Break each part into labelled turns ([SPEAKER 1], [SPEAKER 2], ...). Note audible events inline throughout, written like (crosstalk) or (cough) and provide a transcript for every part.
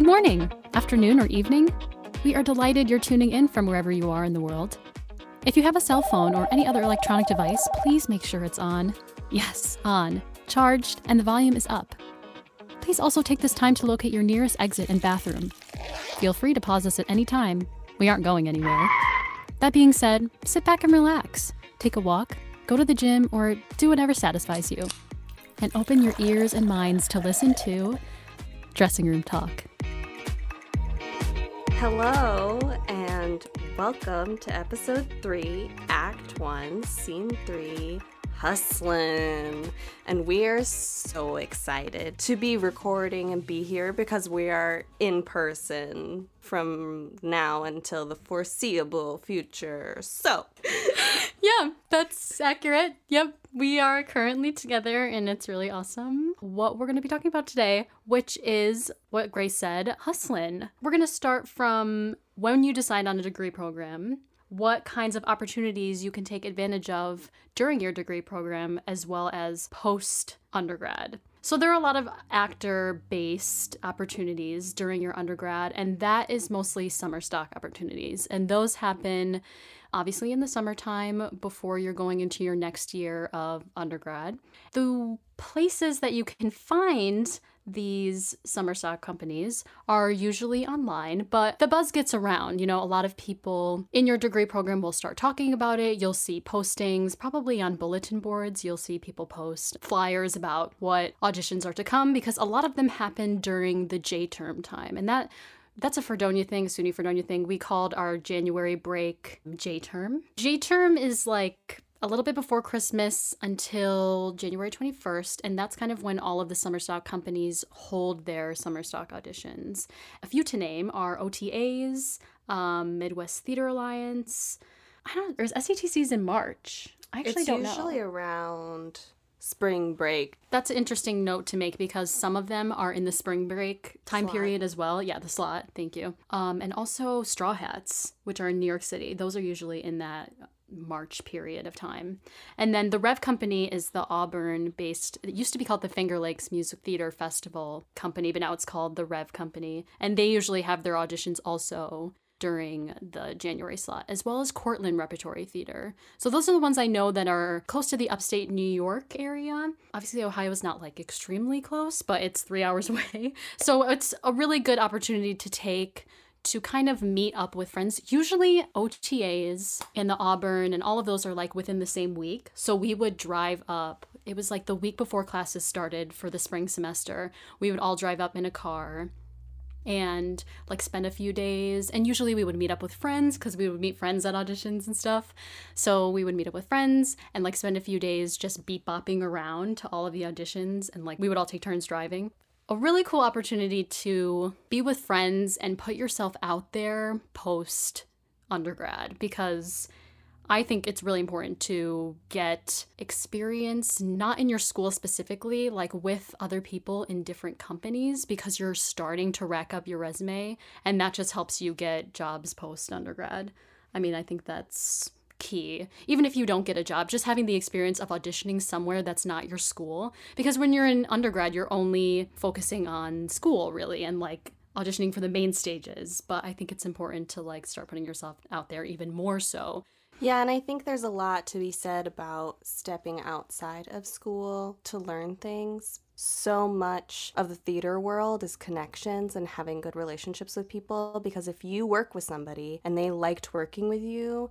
[SPEAKER 1] Good morning, afternoon, or evening. We are delighted you're tuning in from wherever you are in the world. If you have a cell phone or any other electronic device, please make sure it's on. Yes, on, charged, and the volume is up. Please also take this time to locate your nearest exit and bathroom. Feel free to pause us at any time. We aren't going anywhere. That being said, sit back and relax. Take a walk, go to the gym, or do whatever satisfies you. And open your ears and minds to listen to Dressing Room Talk.
[SPEAKER 2] Hello and welcome to episode 3, Act 1, Scene 3, Hustlin'. And we are so excited to be recording and be here because we are in person from now until the foreseeable future. So, (laughs)
[SPEAKER 1] Yeah, that's accurate. Yep, we are currently together and it's really awesome. What we're going to be talking about today, which is what Grace said, hustlin'. We're going to start from when you decide on a degree program, what kinds of opportunities you can take advantage of during your degree program as well as post undergrad. So there are a lot of actor based opportunities during your undergrad and that is mostly summer stock opportunities and those happen obviously in the summertime before you're going into your next year of undergrad. The places that you can find these summer stock companies are usually online, but the buzz gets around. You know, a lot of people in your degree program will start talking about it. You'll see postings, probably on bulletin boards. You'll see people post flyers about what auditions are to come because a lot of them happen during the J term time. And that that's a Fredonia thing, SUNY Fredonia thing. We called our January break J term. J term is like a little bit before Christmas until January 21st, and that's kind of when all of the summer stock companies hold their summer stock auditions. A few to name are OTAs, um, Midwest Theater Alliance. I don't. There's SETCs in March. I actually
[SPEAKER 2] it's
[SPEAKER 1] don't know.
[SPEAKER 2] It's usually around spring break.
[SPEAKER 1] That's an interesting note to make because some of them are in the spring break time
[SPEAKER 2] Slot.
[SPEAKER 1] period as well. Yeah, the slot. Thank you. Um, and also Straw Hats, which are in New York City. Those are usually in that March period of time. And then the Rev Company is the Auburn based, it used to be called the Finger Lakes Music Theater Festival Company, but now it's called the Rev Company. And they usually have their auditions also during the January slot, as well as Cortland Repertory Theater. So those are the ones I know that are close to the upstate New York area. Obviously, Ohio is not like extremely close, but it's three hours (laughs) away. So it's a really good opportunity to take to kind of meet up with friends. Usually OTAs and the Auburn and all of those are like within the same week. So we would drive up. It was like the week before classes started for the spring semester. We would all drive up in a car and like spend a few days and usually we would meet up with friends because we would meet friends at auditions and stuff so we would meet up with friends and like spend a few days just beat bopping around to all of the auditions and like we would all take turns driving a really cool opportunity to be with friends and put yourself out there post undergrad because I think it's really important to get experience, not in your school specifically, like with other people in different companies, because you're starting to rack up your resume and that just helps you get jobs post undergrad. I mean, I think that's key. Even if you don't get a job, just having the experience of auditioning somewhere that's not your school. Because when you're in undergrad, you're only focusing on school, really, and like auditioning for the main stages. But I think it's important to like start putting yourself out there even more so.
[SPEAKER 2] Yeah, and I think there's a lot to be said about stepping outside of school to learn things. So much of the theater world is connections and having good relationships with people because if you work with somebody and they liked working with you,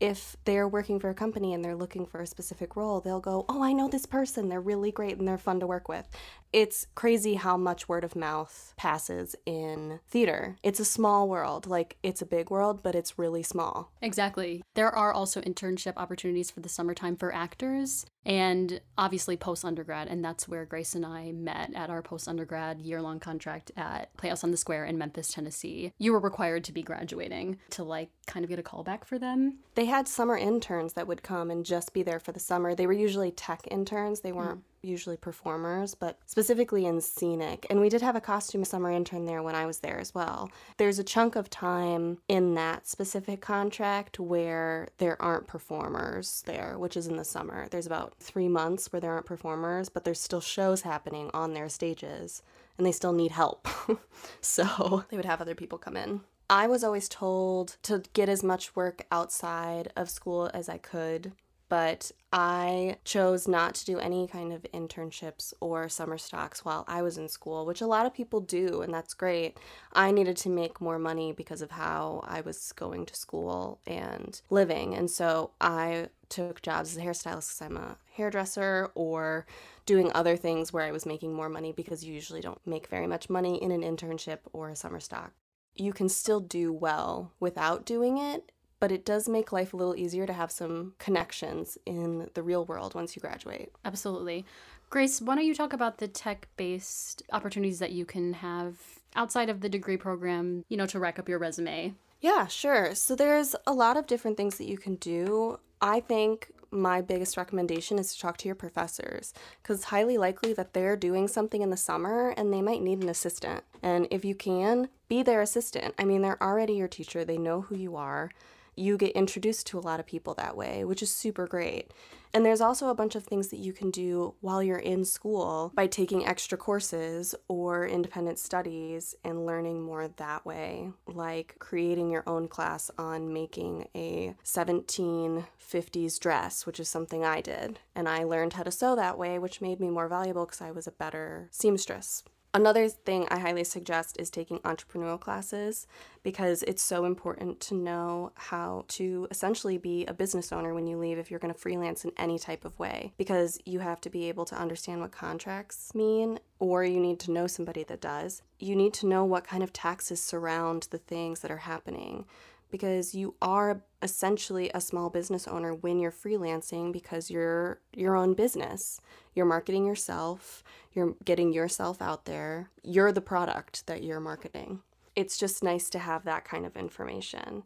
[SPEAKER 2] if they're working for a company and they're looking for a specific role, they'll go, Oh, I know this person. They're really great and they're fun to work with. It's crazy how much word of mouth passes in theater. It's a small world. Like, it's a big world, but it's really small.
[SPEAKER 1] Exactly. There are also internship opportunities for the summertime for actors and obviously post undergrad. And that's where Grace and I met at our post undergrad year long contract at Playhouse on the Square in Memphis, Tennessee. You were required to be graduating to like kind of get a callback for them.
[SPEAKER 2] They had summer interns that would come and just be there for the summer. They were usually tech interns, they weren't mm. Usually performers, but specifically in scenic. And we did have a costume summer intern there when I was there as well. There's a chunk of time in that specific contract where there aren't performers there, which is in the summer. There's about three months where there aren't performers, but there's still shows happening on their stages and they still need help. (laughs) so they would have other people come in. I was always told to get as much work outside of school as I could but I chose not to do any kind of internships or summer stocks while I was in school, which a lot of people do, and that's great. I needed to make more money because of how I was going to school and living, and so I took jobs as a hairstylist because I'm a hairdresser or doing other things where I was making more money because you usually don't make very much money in an internship or a summer stock. You can still do well without doing it but it does make life a little easier to have some connections in the real world once you graduate.
[SPEAKER 1] Absolutely. Grace, why don't you talk about the tech based opportunities that you can have outside of the degree program, you know, to rack up your resume?
[SPEAKER 2] Yeah, sure. So there's a lot of different things that you can do. I think my biggest recommendation is to talk to your professors because it's highly likely that they're doing something in the summer and they might need an assistant. And if you can, be their assistant. I mean, they're already your teacher, they know who you are you get introduced to a lot of people that way, which is super great. And there's also a bunch of things that you can do while you're in school by taking extra courses or independent studies and learning more that way, like creating your own class on making a 1750s dress, which is something I did. And I learned how to sew that way, which made me more valuable because I was a better seamstress. Another thing I highly suggest is taking entrepreneurial classes because it's so important to know how to essentially be a business owner when you leave if you're going to freelance in any type of way because you have to be able to understand what contracts mean or you need to know somebody that does. You need to know what kind of taxes surround the things that are happening because you are essentially a small business owner when you're freelancing because you're your own business. You're marketing yourself, you're getting yourself out there. You're the product that you're marketing. It's just nice to have that kind of information.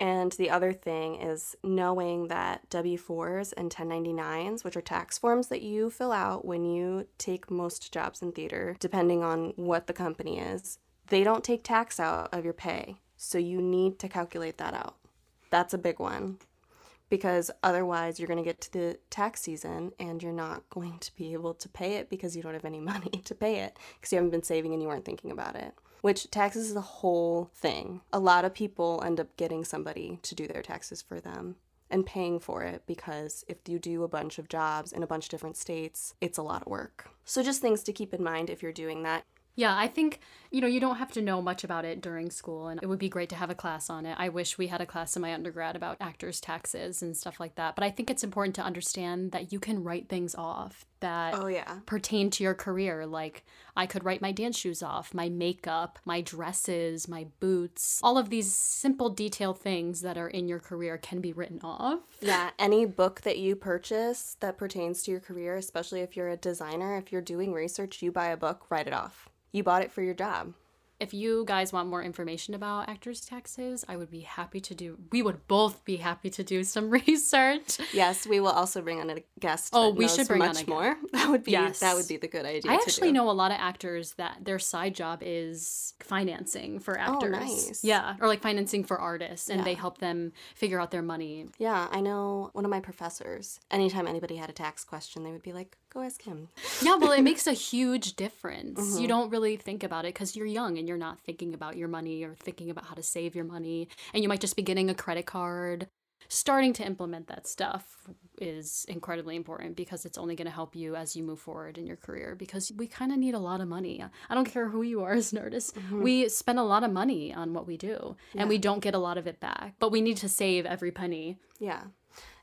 [SPEAKER 2] And the other thing is knowing that W 4s and 1099s, which are tax forms that you fill out when you take most jobs in theater, depending on what the company is, they don't take tax out of your pay. So you need to calculate that out. That's a big one because otherwise you're going to get to the tax season and you're not going to be able to pay it because you don't have any (laughs) money to pay it because you haven't been saving and you weren't thinking about it. Which taxes is a whole thing. A lot of people end up getting somebody to do their taxes for them and paying for it because if you do a bunch of jobs in a bunch of different states, it's a lot of work. So, just things to keep in mind if you're doing that.
[SPEAKER 1] Yeah, I think, you know, you don't have to know much about it during school, and it would be great to have a class on it. I wish we had a class in my undergrad about actors' taxes and stuff like that. But I think it's important to understand that you can write things off that
[SPEAKER 2] oh, yeah.
[SPEAKER 1] pertain to your career. Like, I could write my dance shoes off, my makeup, my dresses, my boots. All of these simple detail things that are in your career can be written off.
[SPEAKER 2] Yeah, any book that you purchase that pertains to your career, especially if you're a designer, if you're doing research, you buy a book, write it off you bought it for your job.
[SPEAKER 1] If you guys want more information about actors' taxes, I would be happy to do. We would both be happy to do some (laughs) research.
[SPEAKER 2] Yes, we will also bring on a guest. Oh, we should bring much on a more. (laughs) That would be yes. that would be the good idea.
[SPEAKER 1] I actually do. know a lot of actors that their side job is financing for oh, actors.
[SPEAKER 2] Oh, nice.
[SPEAKER 1] Yeah, or like financing for artists, and yeah. they help them figure out their money.
[SPEAKER 2] Yeah, I know one of my professors. Anytime anybody had a tax question, they would be like, go ask him. (laughs)
[SPEAKER 1] yeah, well, it makes a huge difference. Mm-hmm. You don't really think about it because you're young and you're not thinking about your money or thinking about how to save your money. And you might just be getting a credit card. Starting to implement that stuff is incredibly important because it's only going to help you as you move forward in your career because we kind of need a lot of money. I don't care who you are as an artist. Mm-hmm. We spend a lot of money on what we do yeah. and we don't get a lot of it back, but we need to save every penny.
[SPEAKER 2] Yeah.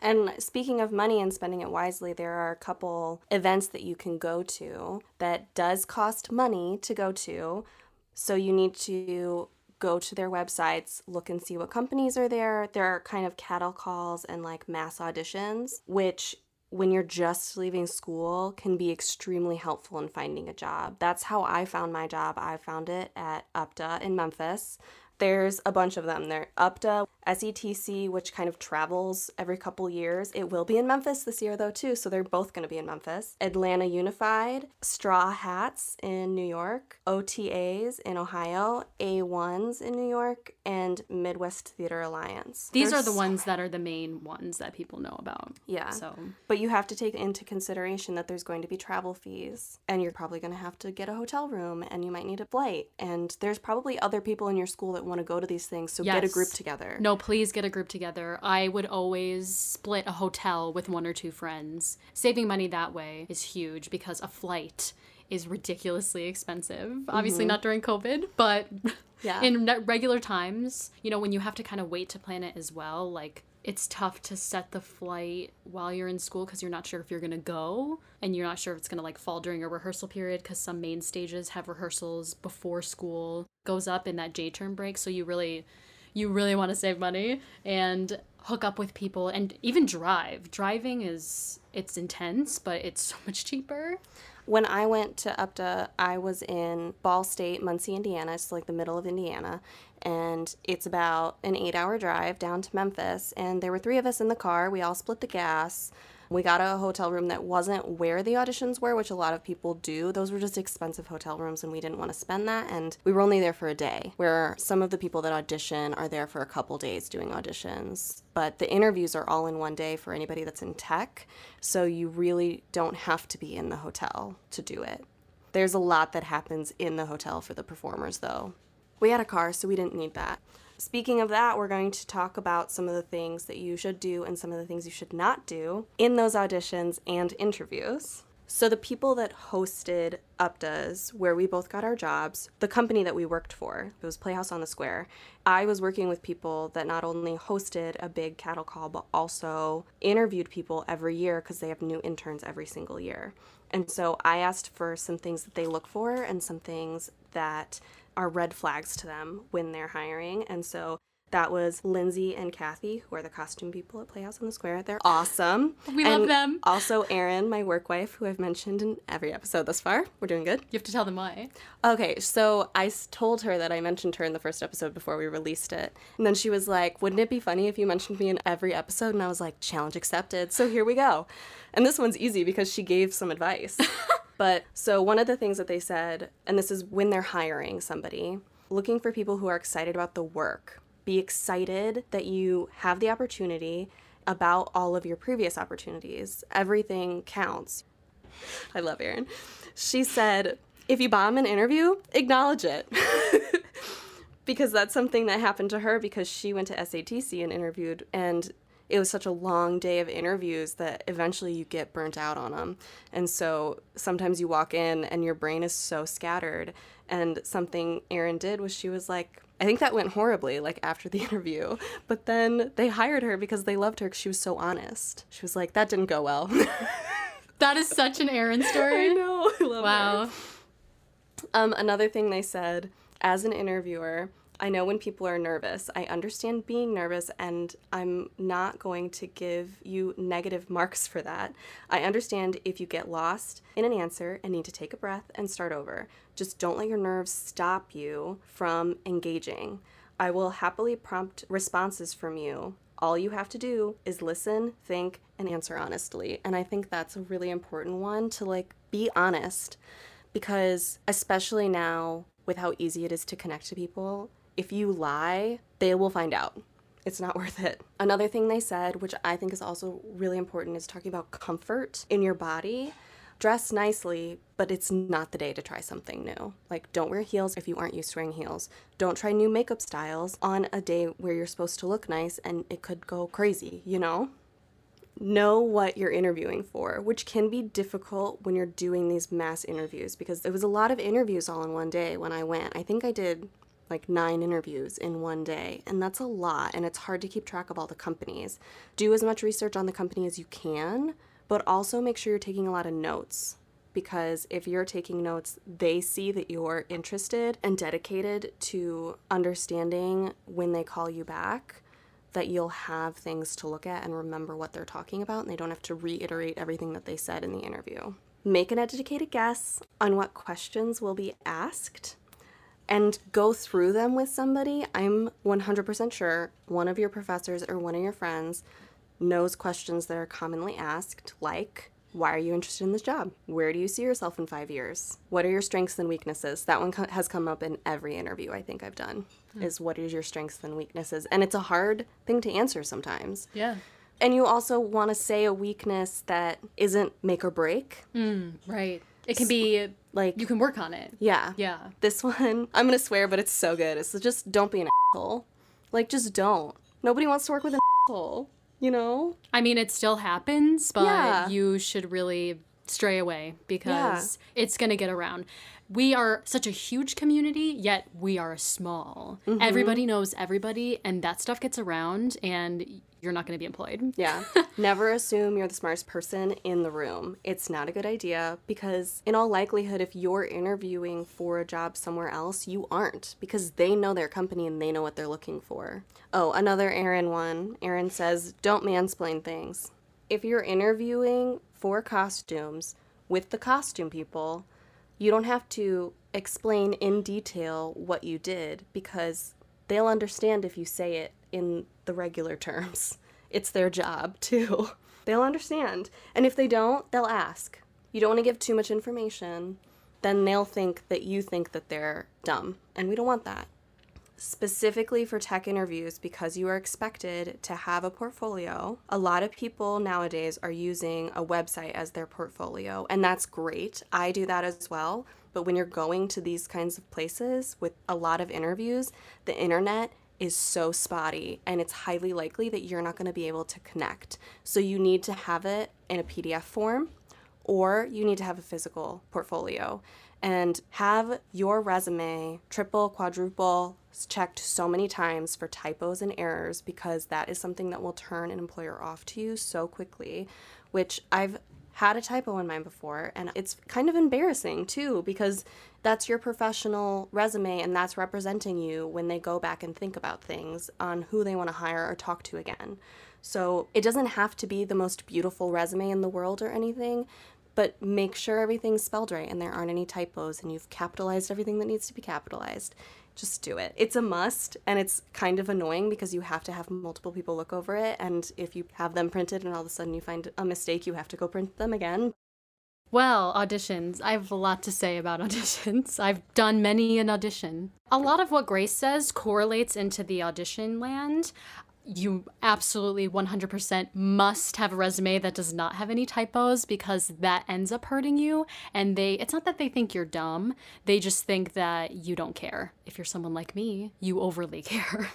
[SPEAKER 2] And speaking of money and spending it wisely, there are a couple events that you can go to that does cost money to go to. So you need to go to their websites, look and see what companies are there. There are kind of cattle calls and like mass auditions, which when you're just leaving school can be extremely helpful in finding a job. That's how I found my job. I found it at UPTA in Memphis There's a bunch of them. There UPTA, SETC, which kind of travels every couple years. It will be in Memphis this year though too, so they're both going to be in Memphis. Atlanta Unified, Straw Hats in New York, OTAs in Ohio, A1s in New York, and Midwest Theater Alliance.
[SPEAKER 1] These
[SPEAKER 2] There's
[SPEAKER 1] are the
[SPEAKER 2] so
[SPEAKER 1] ones that are the main ones that people know about.
[SPEAKER 2] Yeah.
[SPEAKER 1] So
[SPEAKER 2] But you have to take into consideration that there's going to be travel fees, and you're probably going to have to get a hotel room, and you might need a flight. And there's probably other people in your school that want to go to these things, so get a group together.
[SPEAKER 1] no, please get a group together. I would always split a hotel with one or two friends. Saving money that way is huge because a flight is ridiculously expensive. Obviously mm-hmm. not during COVID, but (laughs)
[SPEAKER 2] Yeah.
[SPEAKER 1] in regular times, you know, when you have to kind of wait to plan it as well, like it's tough to set the flight while you're in school because you're not sure if you're going to go and you're not sure if it's going to like fall during a rehearsal period because some main stages have rehearsals before school goes up in that J term break. So you really, you really want to save money and hook up with people and even drive. Driving is, it's intense, but it's so much cheaper.
[SPEAKER 2] When I went to UPTA, I was in Ball State, Muncie, Indiana. It's like the middle of Indiana. And it's about an eight hour drive down to Memphis. And there were three of us in the car. We all split the gas. We got a hotel room that wasn't where the auditions were, which a lot of people do. Those were just expensive hotel rooms, and we didn't want to spend that. And we were only there for a day, where some of the people that audition are there for a couple days doing auditions. But the interviews are all in one day for anybody that's in tech. So you really don't have to be in the hotel to do it. There's a lot that happens in the hotel for the performers, though. We had a car, so we didn't need that. Speaking of that, we're going to talk about some of the things that you should do and some of the things you should not do in those auditions and interviews. So, the people that hosted UPTAs, where we both got our jobs, the company that we worked for, it was Playhouse on the Square. I was working with people that not only hosted a big cattle call, but also interviewed people every year because they have new interns every single year. And so I asked for some things that they look for and some things that are red flags to them when they're hiring. And so that was Lindsay and Kathy, who are the costume people at Playhouse on the Square. They're awesome.
[SPEAKER 1] We love them.
[SPEAKER 2] Also, Erin, my work wife, who I've mentioned in every episode thus far. We're doing good.
[SPEAKER 1] You have to tell them why.
[SPEAKER 2] Okay, so I told her that I mentioned her in the first episode before we released it. And then she was like, Wouldn't it be funny if you mentioned me in every episode? And I was like, Challenge accepted. So here we go. And this one's easy because she gave some advice. (laughs) but so one of the things that they said, and this is when they're hiring somebody, looking for people who are excited about the work. Be excited that you have the opportunity about all of your previous opportunities. Everything counts. I love Erin. She said, if you bomb an interview, acknowledge it. (laughs) because that's something that happened to her because she went to SETC and interviewed and it was such a long day of interviews that eventually you get burnt out on them. And so sometimes you walk in and your brain is so scattered. And something Erin did was she was like, I think that went horribly, like after the (laughs) interview. But then they hired her because they loved her because she was so honest. She was like, that didn't go well. (laughs)
[SPEAKER 1] That is such an Erin
[SPEAKER 2] I
[SPEAKER 1] story.
[SPEAKER 2] know. I love her.
[SPEAKER 1] Wow.
[SPEAKER 2] Um, another thing they said as an interviewer, I know when people are nervous. I understand being nervous, and I'm not going to give you negative marks for that. I understand if you get lost in an answer and need to take a breath and start over. Just don't let your nerves stop you from engaging. I will happily prompt responses from you. All you have to do is listen, think, and answer honestly. And I think that's a really important one to like be honest because especially now with how easy it is to connect to people, if you lie, they will find out. It's not (laughs) worth it. Another thing they said, which I think is also really important, is talking about comfort in your body. Dress nicely, but it's not the day to try something new. Like, don't wear heels if you aren't used to wearing heels. Don't try new makeup styles on a day where you're supposed to look nice and it could go crazy, you know? know what you're interviewing for, which can be difficult when you're doing these mass interviews because it was a lot of interviews all in one day when I went. I think I did like nine interviews in one day, and that's a lot, and it's hard to keep track of all the companies. Do as much research on the company as you can, but also make sure you're taking a lot of notes. Because if you're taking notes, they see that you're interested and dedicated to understanding when they call you back that you'll have things to look at and remember what they're talking about, and they don't have to reiterate everything that they said in the interview. Make an educated guess on what questions will be asked. And go through them with somebody, I'm 100% sure one of your professors or one of your friends knows questions that are commonly asked, like, why are you interested in this job? Where do you see yourself in five years? What are your strengths and weaknesses? That one co- has come up in every interview I think I've done. Hmm. Is what is your strengths and weaknesses? And it's a hard thing to answer sometimes.
[SPEAKER 1] Yeah.
[SPEAKER 2] And you also want to say a weakness that isn't make or break.
[SPEAKER 1] Hmm, right. It can be
[SPEAKER 2] Like,
[SPEAKER 1] you can work on it.
[SPEAKER 2] yeah.
[SPEAKER 1] Yeah.
[SPEAKER 2] This one, (laughs) I'm gonna swear, but it's so good. It's just don't be an asshole. Like, just don't. Nobody wants to work with an asshole. You know?
[SPEAKER 1] I mean, it still happens, but
[SPEAKER 2] Yeah.
[SPEAKER 1] you should really stray away because it's going to get around. We are such a huge community, yet we are small.
[SPEAKER 2] Mm-hmm.
[SPEAKER 1] Everybody knows everybody, and that stuff gets around, and you're not going to be employed.
[SPEAKER 2] Yeah. (laughs) Never assume you're the smartest person in the room. It's not a good idea because, in all likelihood, if you're interviewing for a job somewhere else, you aren't because they know their company and they know what they're looking for. Oh, another Erin one. Erin says, don't mansplain things. If you're interviewing for costumes with the costume people, you don't have to explain in detail what you did because they'll understand if you say it in the regular terms. (laughs) It's their job too. (laughs) They'll understand. And if they don't, they'll ask. You don't want to give too much information, then they'll think that you think that they're dumb. And we don't want that. Specifically for tech interviews, because you are expected to have a portfolio, a lot of people nowadays are using a website as their portfolio, and that's great. I do that as well. But when you're going to these kinds of places with a lot of interviews, the internet is so spotty and it's highly likely that you're not going to be able to connect. So you need to have it in a PDF form or you need to have a physical portfolio and have your resume triple, quadruple checked so many times for typos and errors because that is something that will turn an employer off to you so quickly, which I've had a typo in mine before and it's kind of embarrassing too because that's your professional resume and that's representing you when they go back and think about things on who they want to hire or talk to again. So it doesn't have to be the most beautiful resume in the world or anything, but make sure everything's spelled right and there aren't any typos and you've capitalized everything that needs to be capitalized. Just do it. It's a must and it's kind of annoying because you have to have multiple people look over it. And if you have them printed and all of a sudden you find a mistake, you have to go print them again.
[SPEAKER 1] Well, auditions. I have a lot to say about (laughs) auditions. I've done many an audition. A lot of what Grace says correlates into the audition land. You absolutely 100% must have a resume that does not have any typos because that ends up hurting you. And they, it's not that they think you're dumb, they just think that you don't care. If you're someone like me, you overly (laughs) care.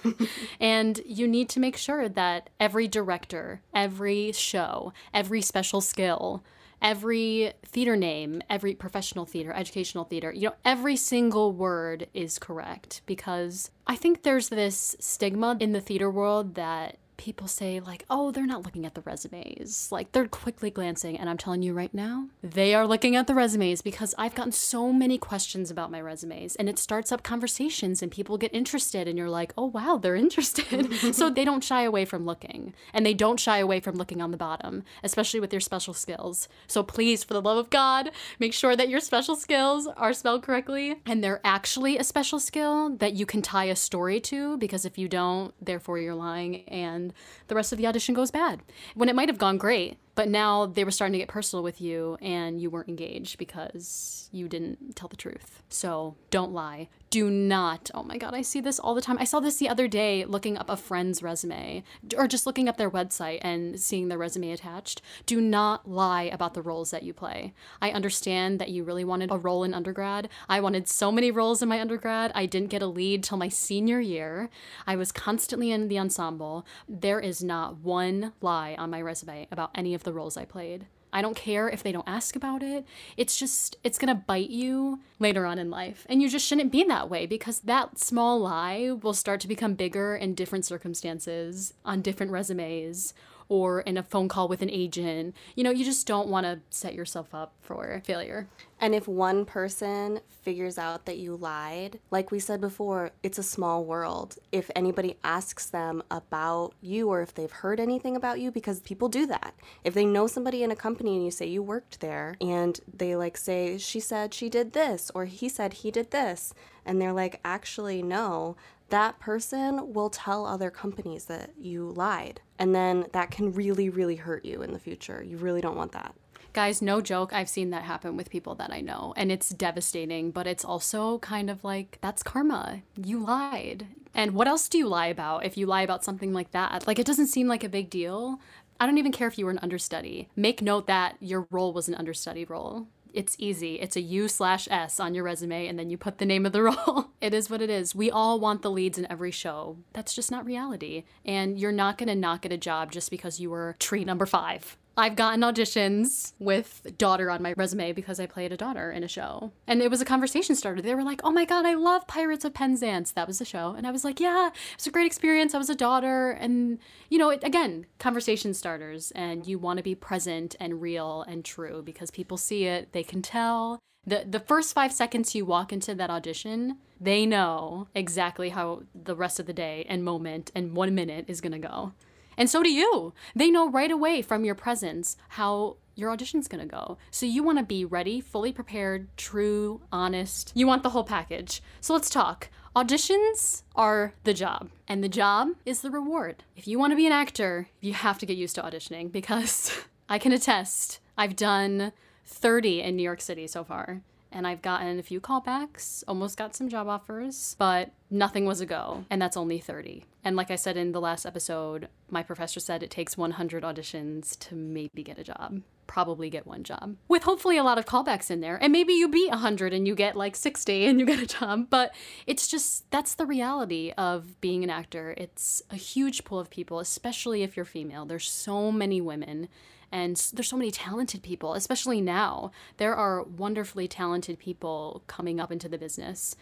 [SPEAKER 1] and you need to make sure that every director, every show, every special skill, every theater name, every professional theater, educational theater, you know, every single word is correct because I think there's this stigma in the theater world that people say like oh they're not looking at the resumes. Like they're quickly glancing and i'm telling you right now they are looking at the resumes because i've gotten so many questions about my resumes and it starts up conversations and people get interested and you're like oh wow they're (laughs) interested. So they don't shy away from looking and they don't shy away from looking on the bottom especially with your special skills. So please for the love of god make sure that your special skills are spelled correctly and they're actually a special skill that you can tie a story to because if you don't therefore you're lying and the rest of the audition goes bad. When it might have gone great but now they were starting to get personal with you and you weren't engaged because you didn't tell the truth. So don't lie. Do not oh my god i see this all the time. I saw this the other day looking up a friend's resume or just looking up their website and seeing their resume attached. Do not lie about the roles that you play. I understand that you really wanted a role in undergrad. I wanted so many roles in my undergrad. I didn't get a lead till my senior year. I was constantly in the ensemble. There is not one lie on my resume about any of the roles i played I don't care if they don't ask about it. It's just, it's gonna bite you later on in life. And you just shouldn't be that way because that small lie will start to become bigger in different circumstances, on different resumes, or in a phone call with an agent. You know, you just don't want to set yourself up for failure.
[SPEAKER 2] And if one person figures out that you lied, like we said before, it's a small world. If anybody asks them about you or if they've heard anything about you, because people do that. If they know somebody in a company and you say you worked there and they like say, she said she did this or he said he did this, and they're like, actually, no, that person will tell other companies that you lied. And then that can really, really hurt you in the future. You really don't want that.
[SPEAKER 1] Guys, no joke, I've seen that happen with people that I know, and it's devastating, but it's also kind of like that's karma. You lied. And what else do you lie about if you lie about something like that? Like, it doesn't seem like a big deal. I don't even care if you were an understudy. Make note that your role was an understudy role. It's easy. It's a U slash S on your resume, and then you put the name of the (laughs) role. it is what it is. We all want the leads in every show. That's just not reality. And you're not going to not get a job just because you were tree number five. I've gotten auditions with daughter on my resume because I played a daughter in a show. And it was a conversation starter. They were like, oh my God, I love Pirates of Penzance. That was the show. And I was like, yeah, it was a great experience. I was a daughter. And, you know, it, again, conversation starters. And you want to be present and real and true because people see it, they can tell. The, the first five seconds you walk into that audition, they know exactly how the rest of the day and moment and one minute is going to go. And so do you. They know right away from your presence how your audition's gonna go. So you wanna be ready, fully prepared, true, honest. You want the whole package. So let's talk. Auditions are the job, and the job is the reward. If you wanna be an actor, you have to get used to auditioning because (laughs) I can attest, I've done 30 in New York City so far and I've gotten a few callbacks, almost got some job offers, but nothing was a go, and that's only 30. And like I said in the last episode, my professor said it takes 100 auditions to maybe get a job. Probably get one job. With hopefully a lot of callbacks in there. And maybe you beat 100 and you get like 60 and you get a job. But it's just, that's the reality of being an actor. It's a huge pool of people, especially if you're female. There's so many women and there's so many talented people, especially now. There are wonderfully talented people coming up into the business.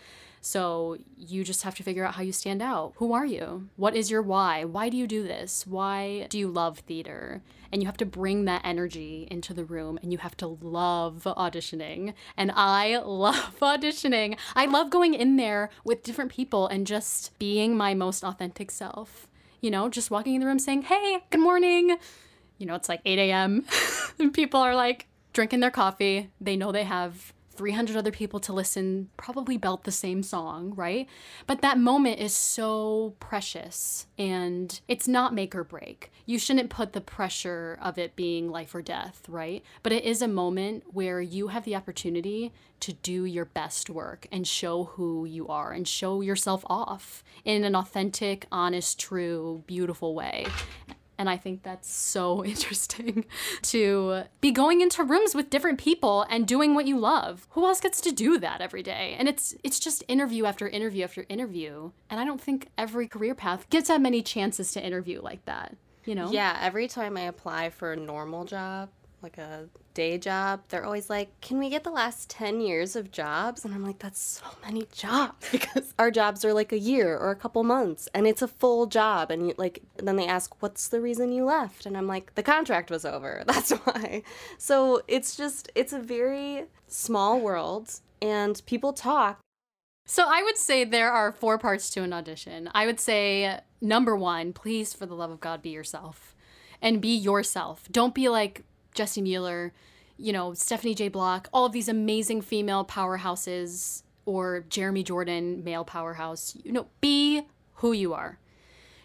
[SPEAKER 1] So you just have to figure out how you stand out. Who are you? What is your why? Why do you do this? Why do you love theater? And you have to bring that energy into the room and you have to love auditioning. And I (laughs) love auditioning. I love going in there with different people and just being my most authentic self. You know, just walking in the room saying, hey, good morning you know, it's like 8 a.m. (laughs) and people are like drinking their coffee. They know they have 300 other people to listen, probably belt the same song, right? But that moment is so precious and it's not make or break. You shouldn't put the pressure of it being life or death, right? But it is a moment where you have the opportunity to do your best work and show who you are and show yourself off in an authentic, honest, true, beautiful way. And I think that's so (laughs) interesting to be going into rooms with different people and doing what you love. Who else gets to do that every day? And it's it's just interview after interview after interview. And I don't think every career path gets that many chances to interview like that. You know?
[SPEAKER 2] Yeah, every time I apply for a normal job, like a day job, they're always like, "Can we get the last 10 years of jobs?" And I'm like, "That's so many jobs (laughs) because our jobs are like a year or a couple months and it's a full job." And you, like then they ask, "What's the reason you left?" And I'm like, "The contract was over. (laughs) That's why." So, it's just it's a very small world and people talk
[SPEAKER 1] so I would say there are four parts to an audition. I would say number 1, please for the love of God be yourself and be yourself. Don't be like Jessie Mueller, you know, Stephanie J. Block, all of these amazing female powerhouses, or Jeremy Jordan, male powerhouse. You know, be who you are.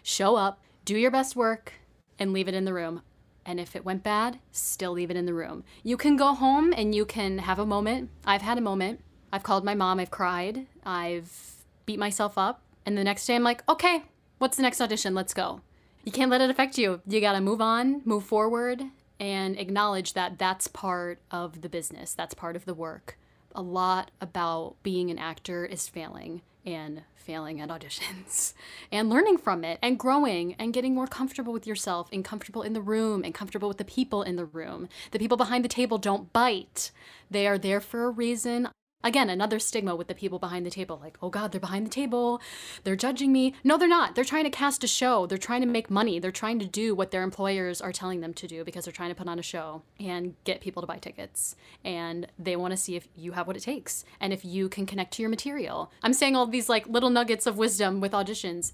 [SPEAKER 1] Show up, do your best work, and leave it in the room. And if it went bad, still leave it in the room. You can go home and you can have a moment. I've had a moment. I've called my mom, I've cried, I've beat myself up. And the next day I'm like, okay, what's the next audition? Let's go. You can't let it affect you. You gotta move on, move forward, and acknowledge that that's part of the business, that's part of the work. A lot about being an actor is failing and failing at (laughs) auditions and learning from it and growing and getting more comfortable with yourself and comfortable in the room and comfortable with the people in the room. The people behind the table don't bite, they are there for a reason. Again, another stigma with the people behind the table like, oh God, they're behind the table. They're judging me. No, they're not. They're trying to cast a show. They're trying to make money. They're trying to do what their employers are telling them to do because they're trying to put on a show and get people to buy tickets. And they want to see if you have what it takes and if you can connect to your material. I'm saying all these like little nuggets of wisdom with auditions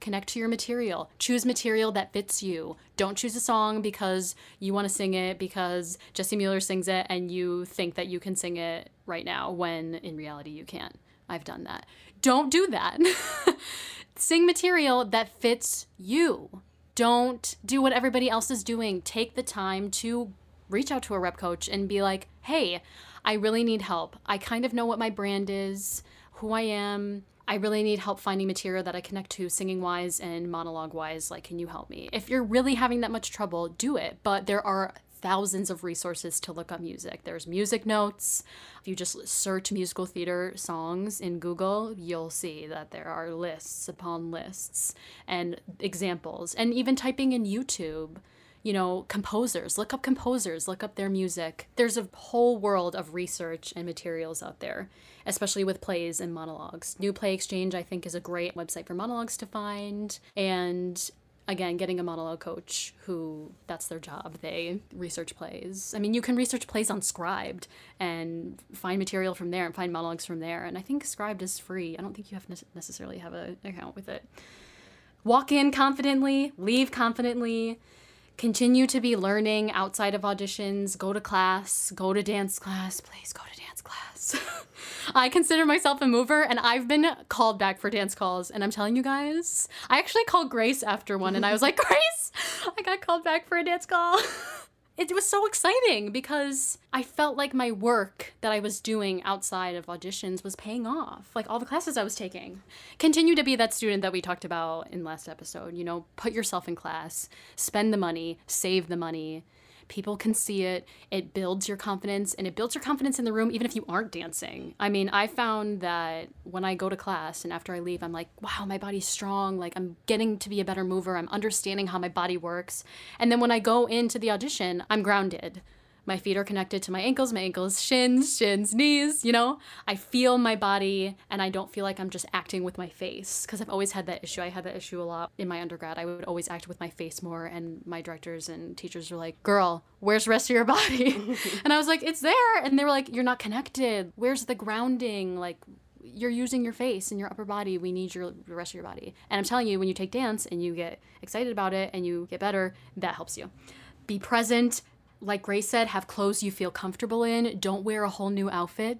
[SPEAKER 1] connect to your material. Choose material that fits you. Don't choose a song because you want to sing it because Jessie Mueller sings it and you think that you can sing it right now when in reality you can't. I've done that. Don't do that. (laughs) sing material that fits you. Don't do what everybody else is doing. Take the time to reach out to a rep coach and be like, hey, I really need help. I kind of know what my brand is, who I am, I really need help finding material that I connect to singing wise and monologue wise. Like, can you help me? If you're really having that much trouble, do it. But there are thousands of resources to look up music. There's Musicnotes. If you just search musical theater songs in Google, you'll see that there are lists upon lists and examples. And even typing in YouTube, you know, composers, look up composers, look up their music. There's a whole world of research and materials out there especially with plays and monologues. New Play Exchange, I think, is a great website for monologues to find. And again, getting a monologue coach who that's their job. They research plays. I mean, you can research plays on Scribd and find material from there and find monologues from there. And I think Scribd is free. I don't think you have to necessarily have an account with it. Walk in confidently, leave confidently continue to be learning outside of auditions, go to class, go to dance class, please go to dance class. (laughs) I consider myself a mover and I've been called back for dance calls and I'm telling you guys, I actually called Grace after one and I was like, (laughs) "Grace, I got called back for a dance call." (laughs) it was so exciting because I felt like my work that I was doing outside of auditions was paying off. Like all the classes I was taking. Continue to be that student that we talked about in last episode. You know, put yourself in class, spend the money, save the money, people can see it. It builds your confidence and it builds your confidence in the room even if you aren't dancing. I mean, I found that when I go to class and after I leave, I'm like, wow, my body's strong. Like, I'm getting to be a better mover. I'm understanding how my body works. And then when I go into the audition, I'm grounded. My feet are connected to my ankles, my ankles, shins, shins, knees, you know? I feel my body and I don't feel like I'm just acting with my face because I've always had that issue. I had that issue a lot in my undergrad. I would always act with my face more and my directors and teachers were like, "Girl, where's the rest of your body?" (laughs) and I was like, "It's there." And they were like, "You're not connected. Where's the grounding? Like you're using your face and your upper body. We need your the rest of your body. And I'm telling you, when you take dance and you get excited about it and you get better, that helps you. Be present, like Grace said, have clothes you feel comfortable in. Don't wear a whole new outfit.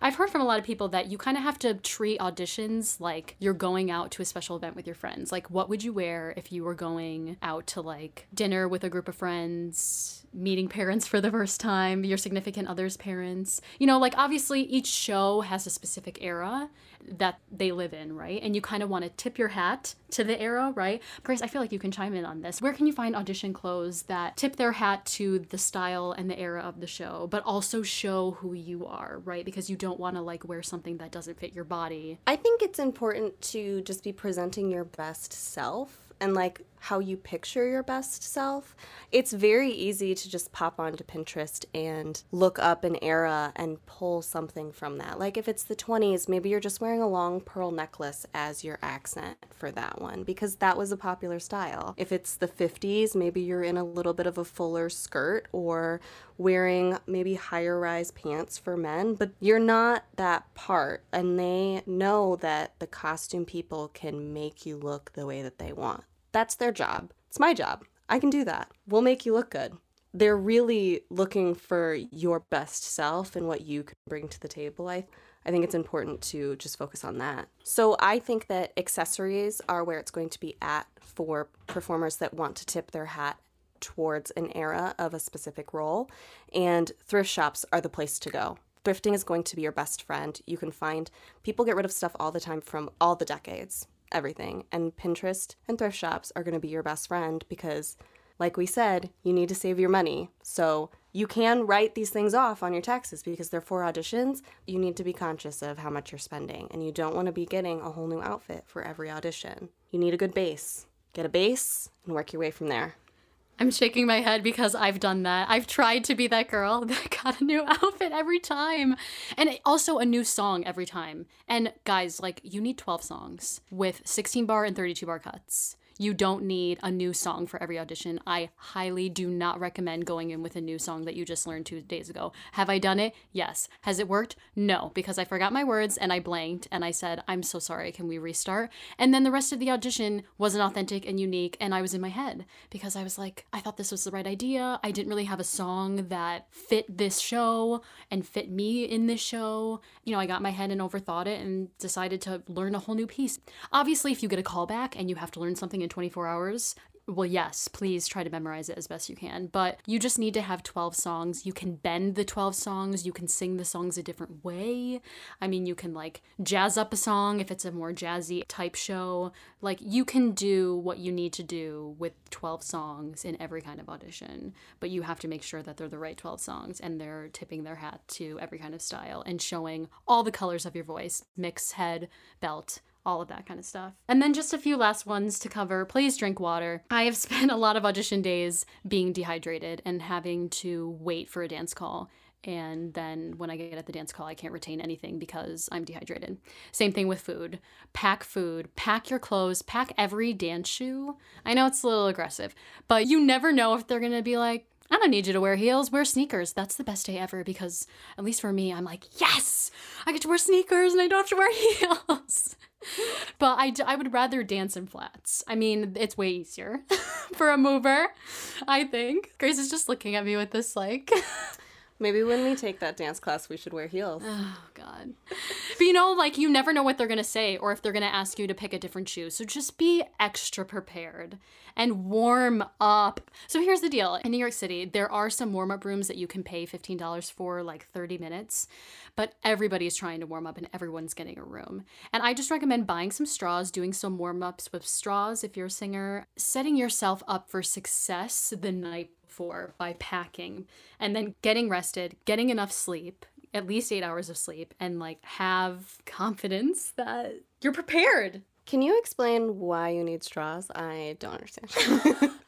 [SPEAKER 1] I've heard from a lot of people that you kind of have to treat auditions like you're going out to a special event with your friends. Like, what would you wear if you were going out to like dinner with a group of friends, meeting parents for the first time, your significant other's parents? You know, like obviously each show has a specific era that they live in, right? And you kind of want to tip your hat to the era, right? Grace, I feel like you can chime in on this. Where can you find audition clothes that tip their hat to the style and the era of the show, but also show who you are, right? Because you don't want to like wear something that doesn't fit your body.
[SPEAKER 2] I think it's important to just be presenting your best self and like how you picture your best self, it's very easy to just pop onto Pinterest and look up an era and pull something from that. Like if it's the 20s, maybe you're just wearing a long pearl necklace as your accent for that one because that was a popular style. If it's the 50s, maybe you're in a little bit of a fuller skirt or wearing maybe higher rise pants for men, but you're not that part. And they know that the costume people can make you look the way that they want. That's their job. It's my job. I can do that. We'll make you look good. They're really looking for your best self and what you can bring to the table. I I think it's important to just focus on that. So I think that accessories are where it's going to be at for performers that want to tip their hat towards an era of a specific role, and thrift shops are the place to go. Thrifting is going to be your best friend. You can find people get rid of stuff all the time from all the decades everything. And Pinterest and thrift shops are going to be your best friend because, like we said, you need to save your money. So you can write these things off on your taxes because they're for auditions. You need to be conscious of how much you're spending. And you don't want to be getting a whole new outfit for every audition. You need a good base. Get a base and work your way from there.
[SPEAKER 1] I'm shaking my head because I've done that. I've tried to be that girl (laughs) that got a new outfit every time. And also a new song every time. And guys, like, you need 12 songs with 16 bar and 32 bar cuts. You don't need a new song for every audition. I highly do not recommend going in with a new song that you just learned two days ago. Have I done it? Yes. Has it worked? No, because I forgot my words and I blanked and I said, I'm so sorry. Can we restart? And then the rest of the audition wasn't authentic and unique. And I was in my head because I was like, I thought this was the right idea. I didn't really have a song that fit this show and fit me in this show. You know, I got my head and overthought it and decided to learn a whole new piece. Obviously, if you get a callback and you have to learn something in 24 hours, well, yes, please try to memorize it as best you can. But you just need to have 12 songs. You can bend the 12 songs. You can sing the songs a different way. I mean, you can like jazz up a song if it's a more jazzy type show. Like, you can do what you need to do with 12 songs in every kind of audition. But you have to make sure that they're the right 12 songs and they're tipping their hat to every kind of style and showing all the colors of your voice mix, head, belt, all of that kind of stuff. And then just a few last ones to cover. Please drink water. I have (laughs) spent a lot of audition days being dehydrated and having to wait for a dance call. And then when I get at the dance call, I can't retain anything because I'm dehydrated. Same thing with food. Pack food, pack your clothes, pack every dance shoe. I know it's a little aggressive, but you never know if they're gonna be like, I don't need you to wear heels, wear sneakers. That's the best day ever because, at least for me, I'm like, yes, I get to wear sneakers and I don't have to wear (laughs) heels. (laughs) but I, I would rather dance in flats. I mean, it's way easier (laughs) for a mover, I think. Grace is just looking at me with this, like. (laughs)
[SPEAKER 2] Maybe when we take that dance class, we should wear heels.
[SPEAKER 1] Oh, God. But you know, like, you never know what they're going to say or if they're going to ask you to pick a different shoe. So just be extra prepared and warm up. So here's the deal in New York City, there are some warm up rooms that you can pay $15 for like 30 minutes, but everybody's trying to warm up and everyone's getting a room. And I just recommend buying some straws, doing some warm ups with straws if you're a singer, setting yourself up for success the night for by packing and then getting rested, getting enough sleep, at least eight hours of sleep, and like have confidence that you're prepared.
[SPEAKER 2] Can you explain why you need straws? I don't understand. (laughs) (laughs)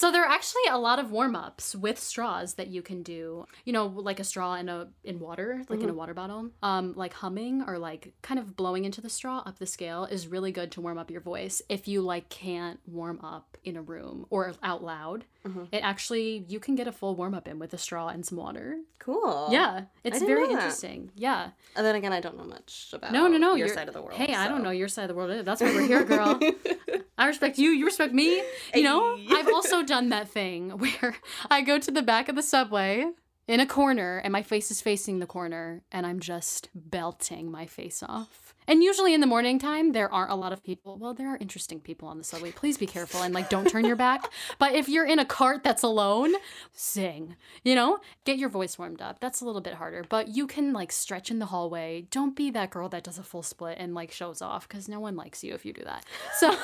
[SPEAKER 1] so there are actually a lot of warm ups with straws that you can do. You know, like a straw in a in water, like mm-hmm. in a water bottle. Um, like humming or like kind of blowing into the straw up the scale is really good to warm up your voice. If you like can't warm up in a room or out loud, mm-hmm. it actually you can get a full warm up in with a straw and some water.
[SPEAKER 2] Cool.
[SPEAKER 1] Yeah, it's very interesting. Yeah.
[SPEAKER 2] And then again, I don't know much about
[SPEAKER 1] no, no, no.
[SPEAKER 2] your side of the world.
[SPEAKER 1] Hey, so. I don't know your side of the world. That's why we're here, girl. (laughs) I respect you. You respect me. You know, I've also (laughs) done that thing (laughs) where I go to the back of the subway in a corner and my face is facing the corner and I'm just belting my face off. And usually in the morning time, there aren't a lot of people. Well, there are interesting people on the subway. Please be careful and like don't turn your back. (laughs) But if you're in a cart that's alone, sing. You know, get your voice warmed up. That's a little bit harder, but you can like stretch in the hallway. Don't be that girl that does a full split and like shows off because no one likes you if you do that. So,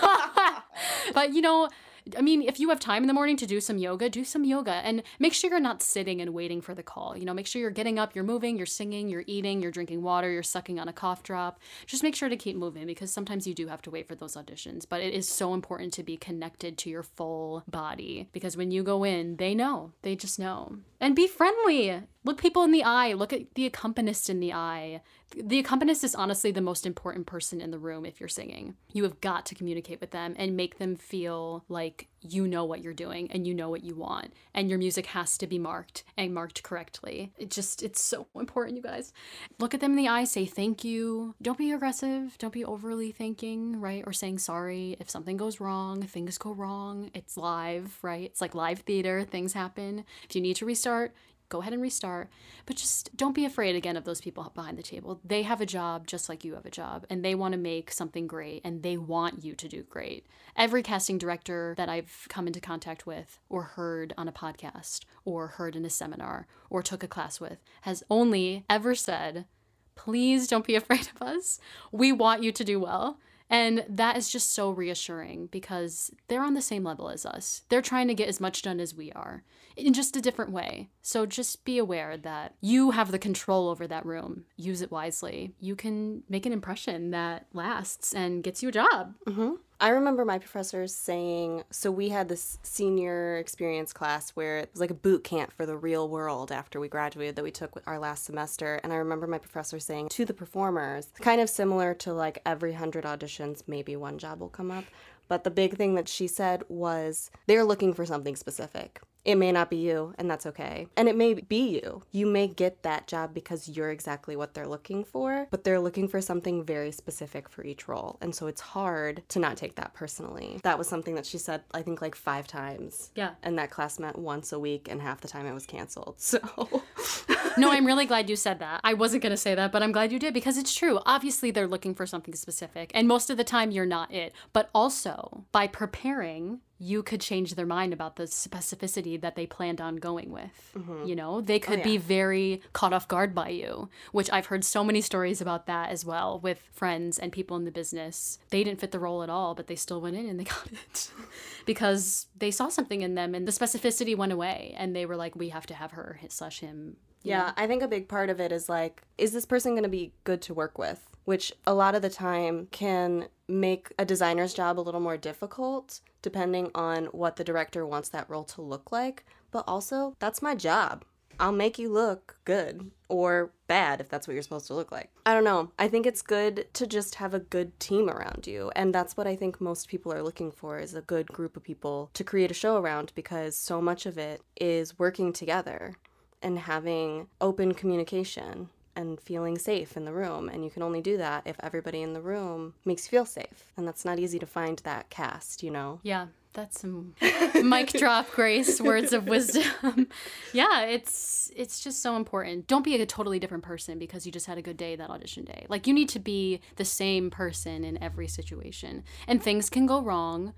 [SPEAKER 1] (laughs) but you know, I mean, if you have time in the morning to do some yoga, do some yoga and make sure you're not sitting and waiting for the call. You know, make sure you're getting up, you're moving, you're singing, you're eating, you're drinking water, you're sucking on a cough drop. Just make sure to keep moving because sometimes you do have to wait for those auditions. But it is so important to be connected to your full body because when you go in, they know. They just know. And be friendly. Look people in the eye. Look at the accompanist in the eye. The accompanist is honestly the most important person in the room if you're singing. You have got to communicate with them and make them feel like you know what you're doing and you know what you want. And your music has to be marked and marked correctly. It just, it's so (laughs) important, you guys. Look at them in the eye, say thank you. Don't be aggressive. Don't be overly thinking, right? Or saying sorry. If something goes wrong, things go wrong. It's live, right? It's like live theater, things happen. If you need to restart, go ahead and restart. But just don't be afraid again of those people behind the table. They have a job just like you have a job, and they want to make something great, and they want you to do great. Every casting director that I've come into contact with, or heard on a podcast, or heard in a seminar, or took a class with, has only ever said, Please don't be (laughs) afraid of us. We want you to do well. And that is just so reassuring because they're on the same level as us. They're trying to get as much done as we are in just a different way. So just be aware that you have the control over that room. Use it wisely. You can make an impression that lasts and gets you a job.
[SPEAKER 2] Mm-hmm. I remember my professors saying so we had this senior experience class where it was like a boot camp for the real world after we graduated that we took our last semester. And I remember my professor saying to the performers, kind of similar to like every hundred auditions, maybe one job will come up. But the big thing that she said was they're looking for something specific. It may not be you, and that's okay. And it may be you. You may get that job because you're exactly what they're looking for, but they're looking for something very specific for each role. And so it's hard to not take that personally. That was something that she said, I think, like five times.
[SPEAKER 1] Yeah.
[SPEAKER 2] And that class met once a week, and half the time it was canceled. (laughs) So. (laughs)
[SPEAKER 1] no, I'm really glad you said that. I wasn't going to say that, but I'm glad you did because it's true. Obviously, they're looking for something specific, and most of the time, you're not it. But also, by preparing, you could change their mind about the specificity that they planned on going with. Mm-hmm. You know, they could oh, yeah. be very caught off guard by you, which I've heard so many stories about that as well with friends and people in the business. They didn't fit the role at all, but they still went in and they (laughs) got it (laughs) because they saw something in them and the specificity went away and they were like, we have to have her slash him.
[SPEAKER 2] Yeah, know? I think a big part of it is like, is this person going to be good to work with? Which a lot of the time can make a designer's job a little more difficult depending on what the director wants that role to look like. But also, that's my job. I'll make you look good or bad if that's what you're supposed to look like. I don't know. I think it's good to just have a good team around you. And that's what I think most people are looking for is a good group of people to create a show around because so much of it is working together and having open communication and feeling safe in the room. And you can only do that if everybody in the room makes you feel safe. And that's not easy to find that cast, you know?
[SPEAKER 1] Yeah. That's some (laughs) mic drop grace words of wisdom. (laughs) yeah, it's it's just so important. Don't be a totally different person because you just had a good day that audition day. Like you need to be the same person in every situation. And things can go wrong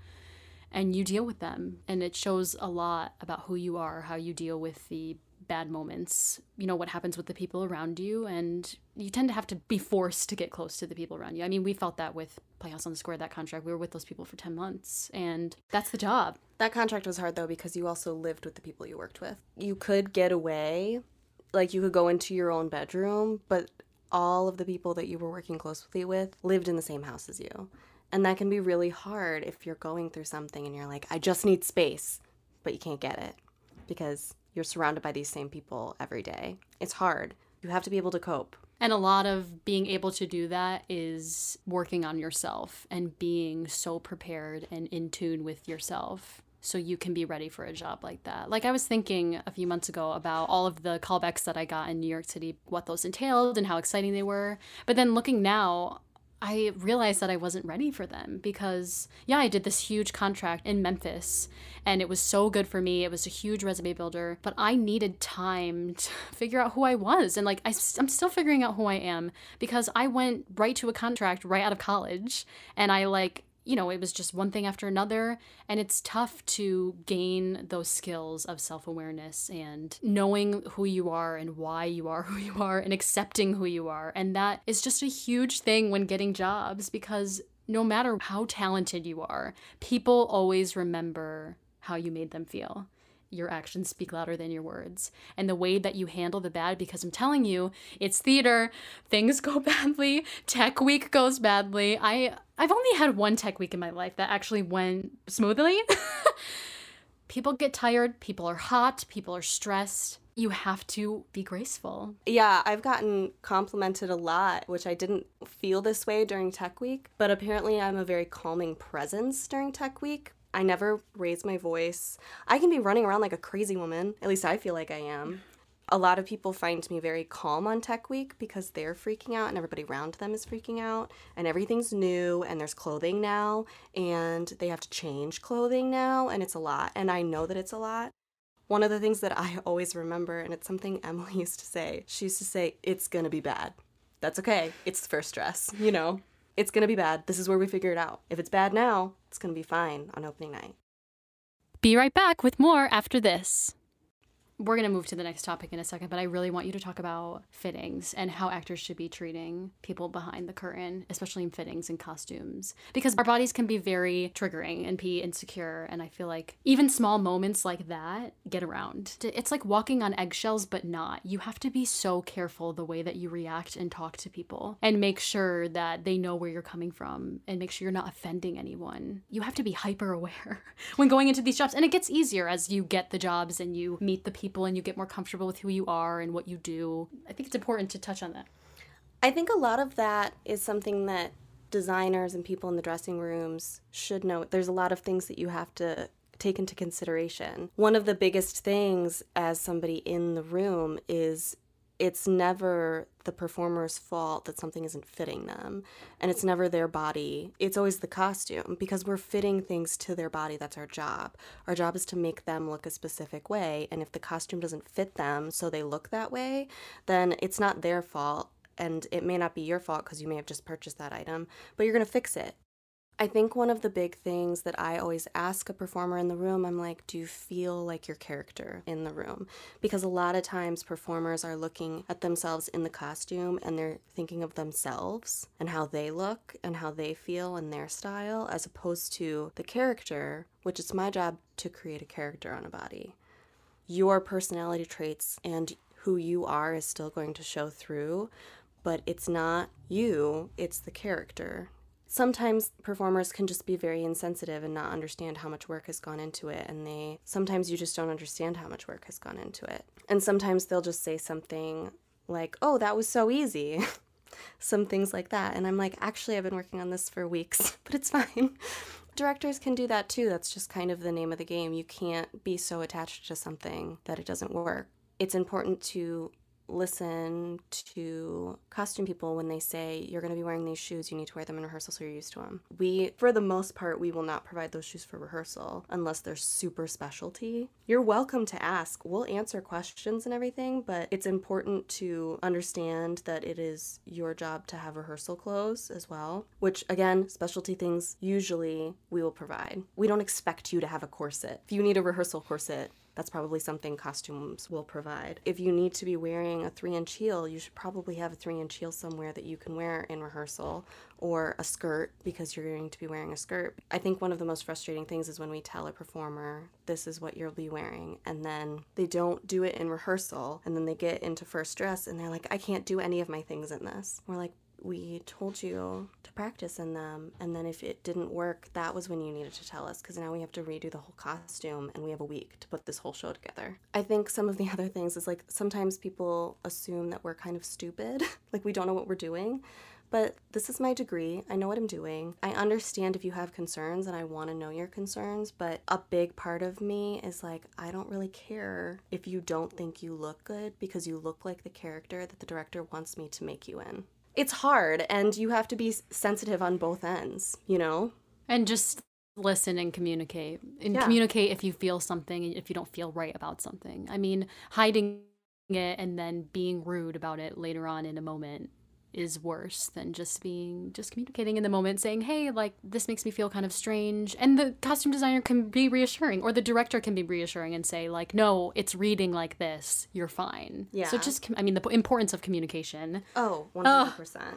[SPEAKER 1] and you deal with them and it shows a lot about who you are, how you deal with the bad moments, you know, what happens with the people around you. And you tend to have to be forced to get close to the people around you. I mean, we felt that with Playhouse on the Square, that contract. We were with those people for 10 months, and that's the job.
[SPEAKER 2] That contract was hard, though, because you also lived with the people you worked with. You could get away, like, you could go into your own bedroom, but all of the people that you were working closely with lived in the same house as you. And that can be really hard if you're going through something and you're like, I just need space, but you can't get it because you're surrounded by these same people every day. It's hard. You have to be able to cope.
[SPEAKER 1] And a lot of being able to do that is working on yourself and being so prepared and in tune with yourself so you can be ready for a job like that. Like I was thinking a few months ago about all of the callbacks that I got in New York City, what those entailed and how exciting they were. But then looking now, I realized that I wasn't ready for them because, yeah, I did this huge contract in Memphis and it was so good for me. It was a huge resume builder, but I needed time (laughs) to figure out who I was. And like, I, I'm still figuring out who I am because I went right to a contract right out of college and I like you know, it was just one thing after another. And it's tough to gain those skills of self awareness and knowing who you are and why you are (laughs) who you are and accepting who you are. And that is just a huge thing when getting jobs because no matter how talented you are, people always remember how you made them feel your actions speak louder than your words. And the way that you handle the bad because i'm telling you it's theater. Things go (laughs) badly. Tech week goes badly. I i've only had one tech week in my life that actually went smoothly. (laughs) People get tired. People are hot. People are stressed. You have to be graceful.
[SPEAKER 2] Yeah, I've gotten complimented a lot, which I didn't feel this way during Tech Week, but apparently I'm a very calming presence during Tech Week. I never raise my voice. I can be running around like a crazy woman. At least I feel like I am. A lot of people find me very calm on Tech Week because they're freaking out and everybody around them is freaking out and everything's new and there's clothing now and they have to change clothing now and it's a lot. And I know that it's a lot. One of the things that I (laughs) always remember, and it's something Emily used to say, she used to say, It's gonna be bad. That's okay. It's the first dress, you know? It's gonna be bad. This is where we figure it out. If it's bad now, it's gonna be fine on opening night.
[SPEAKER 1] Be right back with more after this. We're going to move to the next topic in a second, but I really want you to talk about fittings and how actors should be treating people behind the curtain, especially in fittings and costumes. Because our bodies can be very triggering and be insecure. And I feel like even small moments like that get around. It's like walking on eggshells, but not. You have to be so careful the way that you react and talk to people and make sure that they know where you're coming from and make sure you're not offending anyone. You have to be hyper aware (laughs) when going into these jobs. And it gets easier as you get the jobs and you meet the people people and you get more comfortable with who you are and what you do. I think it's important to touch on that.
[SPEAKER 2] I think a lot of that is something that designers and people in the dressing rooms should know. There's a lot of things that you have to take into consideration. One of the biggest things as somebody in the room is it's never the performer's fault that something isn't fitting them and it's never their body. It's always the costume because we're fitting things to their body. That's our job. Our job is to make them look a specific way and if the costume doesn't fit them so they look that way then it's not their fault and it may not be your fault because you may have just purchased that item but you're going to fix it I think one of the big things that I always ask a performer in the room, I'm like, do you feel like your character in the room? Because a lot of times performers are looking at themselves in the costume and they're thinking of themselves and how they look and how they feel and their style, as opposed to the character, which it's my job to create a character on a body. Your personality traits and who you are is still going to show through, but it's not you, it's the character sometimes performers can just be very insensitive and not understand how much work has gone into it and they sometimes you just don't understand how much work has gone into it. And sometimes they'll just say something like oh that was so easy. (laughs) Some things like that. And i'm like actually i've been working on this for weeks (laughs) but it's fine. (laughs) Directors can do that too. That's just kind of the name of the game. You can't be so attached to something that it doesn't work. It's important to listen to costume people when they say you're going to be wearing these shoes you need to wear them in rehearsal so you're used to them we for the most part we will not provide those shoes for rehearsal unless they're super specialty. You're welcome to ask. We'll answer questions and everything but it's important to understand that it is your job to have rehearsal clothes as well which again specialty things usually we will provide. We don't expect you to have a corset. If you need a rehearsal corset that's probably something costumes will provide. If you need to be wearing a three inch heel, you should probably have a three inch heel somewhere that you can wear in rehearsal or a skirt because you're going to be wearing a skirt. I think one of the most frustrating things is when we tell a performer, this is what you'll be wearing, and then they don't do it in rehearsal, and then they get into first dress and they're like, I can't do any of my things in this. We're like, we told you to practice in them and then if it didn't work that was when you needed to tell us because now we have to redo the whole costume and we have a week to put this whole show together i think some of the (laughs) other things is like sometimes people assume that we're kind of stupid (laughs) like we don't know what we're doing but this is my degree. I know what I'm doing. I understand if you have concerns and I want to know your concerns, but a big part of me is like, I don't really care if you don't think you look good because you look like the character that the director wants me to make you in it's hard and you have to be sensitive on both ends, you know?
[SPEAKER 1] And just listen and communicate. And yeah. communicate if you feel something and if you don't feel right about something. I mean, hiding it and then being rude about it later on in a moment is worse than just being just communicating in the moment saying hey like this makes me feel kind of strange. And the costume designer can be reassuring or the director can be reassuring and say like no it's reading like this. You're fine. Yeah. so just i mean the importance of communication.
[SPEAKER 2] Oh 100% uh,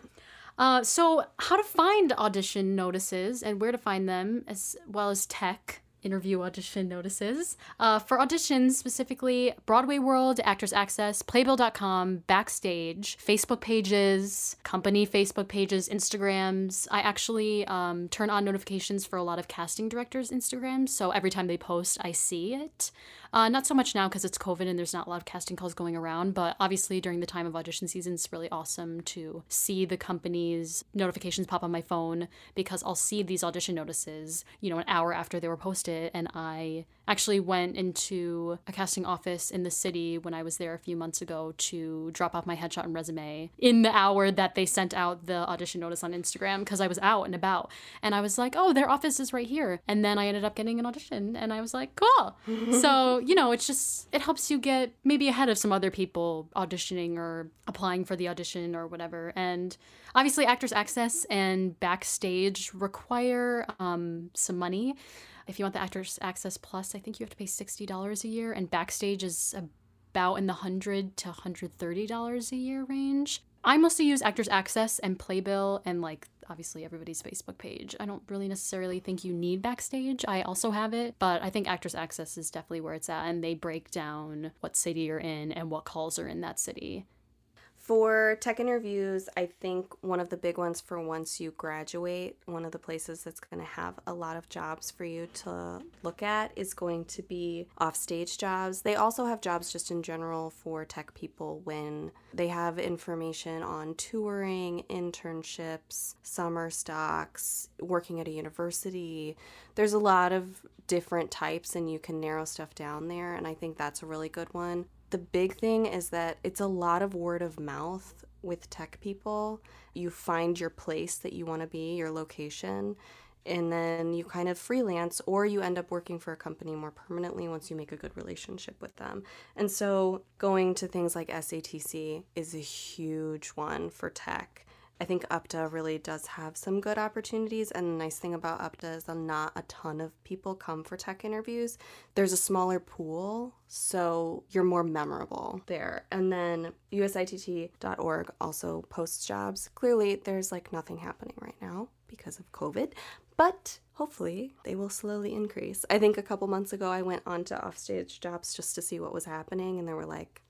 [SPEAKER 1] uh, so how to find audition notices and where to find them as well as tech interview audition notices. Uh, for auditions, specifically Broadway World, Actors Access, Playbill.com, Backstage, Facebook pages, company Facebook pages, Instagrams. I actually um, turn on notifications for a lot of casting directors' Instagrams, so every time they post, I see it. Uh, not so much now because it's COVID and there's not a lot of casting calls going around, but obviously during the time of audition season, it's really awesome to see the company's notifications pop on my phone because I'll see these audition notices, you know, an hour after they were posted, and I actually went into a casting office in the city when I was there a few months ago to drop off my headshot and resume in the hour that they sent out the audition notice on Instagram because I was out and about. And I was like, oh, their office is right here. And then I ended up getting an audition and I was like, cool. (laughs) so, you know, it's just, it helps you get maybe ahead of some other people auditioning or applying for the audition or whatever. And obviously, Actors Access and Backstage require um, some money. If you want the Actors Access Plus, I think you have to pay $60 a year, and Backstage is about in the 100 to $130 a year range. I mostly use Actors Access and Playbill and like obviously everybody's Facebook page. I don't really necessarily think you need Backstage. I also have it, but I think Actors Access is definitely where it's at and they break down what city you're in and what calls are in that city.
[SPEAKER 2] For tech interviews, I think one of the big ones for once you graduate, one of the places that's going to have a lot of jobs for you to look at is going to be offstage jobs. They also have jobs just in general for tech people when they have information on touring, internships, summer stocks, working at a university. There's a lot of different types, and you can narrow stuff down there, and I think that's a really good one the big thing is that it's a lot of word of mouth with tech people. You find your place that you want to be, your location, and then you kind of freelance or you end up working for a company more permanently once you make a good relationship with them. And so going to things like SETC is a huge one for tech. I think UPTA really does have some good opportunities. And the nice thing about UPTA is that not a ton of people come for tech interviews. There's a smaller pool, so you're more memorable there. And then usitt.org also posts jobs. Clearly, there's like nothing happening right now because of COVID, but hopefully they will slowly increase. I think a couple months ago I went on to offstage jobs just to see what was happening, and there were like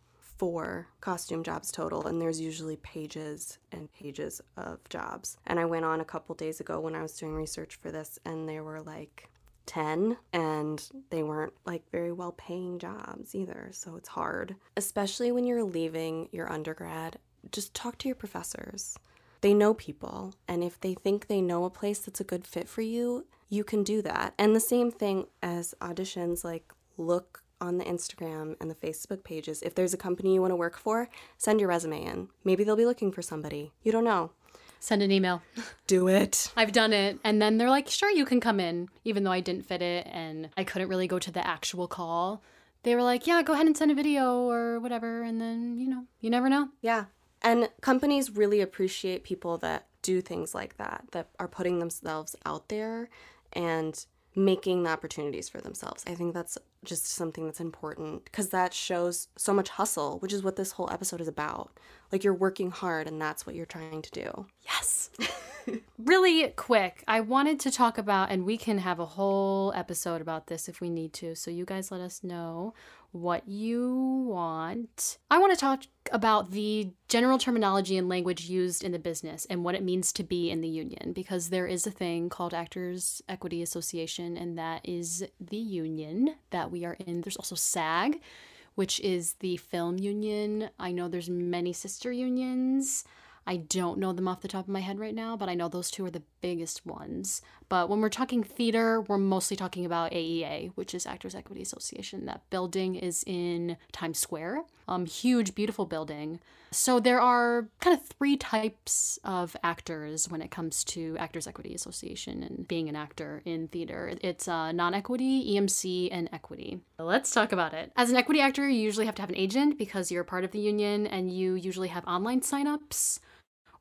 [SPEAKER 2] four costume jobs total, and there's usually pages and pages of jobs. And I went on a couple days ago when I was doing research for this, and there were like 10 and they weren't like very well paying jobs either so it's hard. Especially when you're leaving your undergrad just talk to your professors. They know people and if they think they know a place that's a good fit for you you can do that. And the same thing as auditions like look on the Instagram and the Facebook pages. If there's a company you want to work for, send your resume in. Maybe they'll be looking for somebody. You don't know.
[SPEAKER 1] Send an email. (laughs)
[SPEAKER 2] Do it.
[SPEAKER 1] I've done it. And then they're like, sure, you can come in, even though I didn't fit it and I couldn't really go to the actual call. They were like, yeah, go ahead and send a video or whatever. And then, you know, you never know.
[SPEAKER 2] Yeah. And companies really appreciate people that do things like that, that are putting themselves out there and making the opportunities for themselves. I think that's just something that's important because that shows so much hustle, which is what this whole episode is about. Like you're working hard and that's what you're trying to do.
[SPEAKER 1] Yes. (laughs) really quick, I wanted to talk about, and we can have a whole episode about this if we need to. So you guys let us know what you want. I want to talk about the general terminology and language used in the business and what it means to be in the union because there is a thing called Actors Equity Association, and that is the union that we are in. There's also SAG, which is the film union. I know there's many sister unions. I don't know them off the top of my head right now, but I know those two are the biggest ones. But when we're talking theater, we're mostly talking about AEA, which is Actors Equity Association. That building is in Times Square. Um, huge, beautiful building. So there are kind of three types of actors when it comes to Actors Equity Association and being an actor in theater. It's uh, non-equity, EMC, and equity. Let's talk about it. As an equity actor, you usually have to have an agent because you're part of the union, and you usually have online signups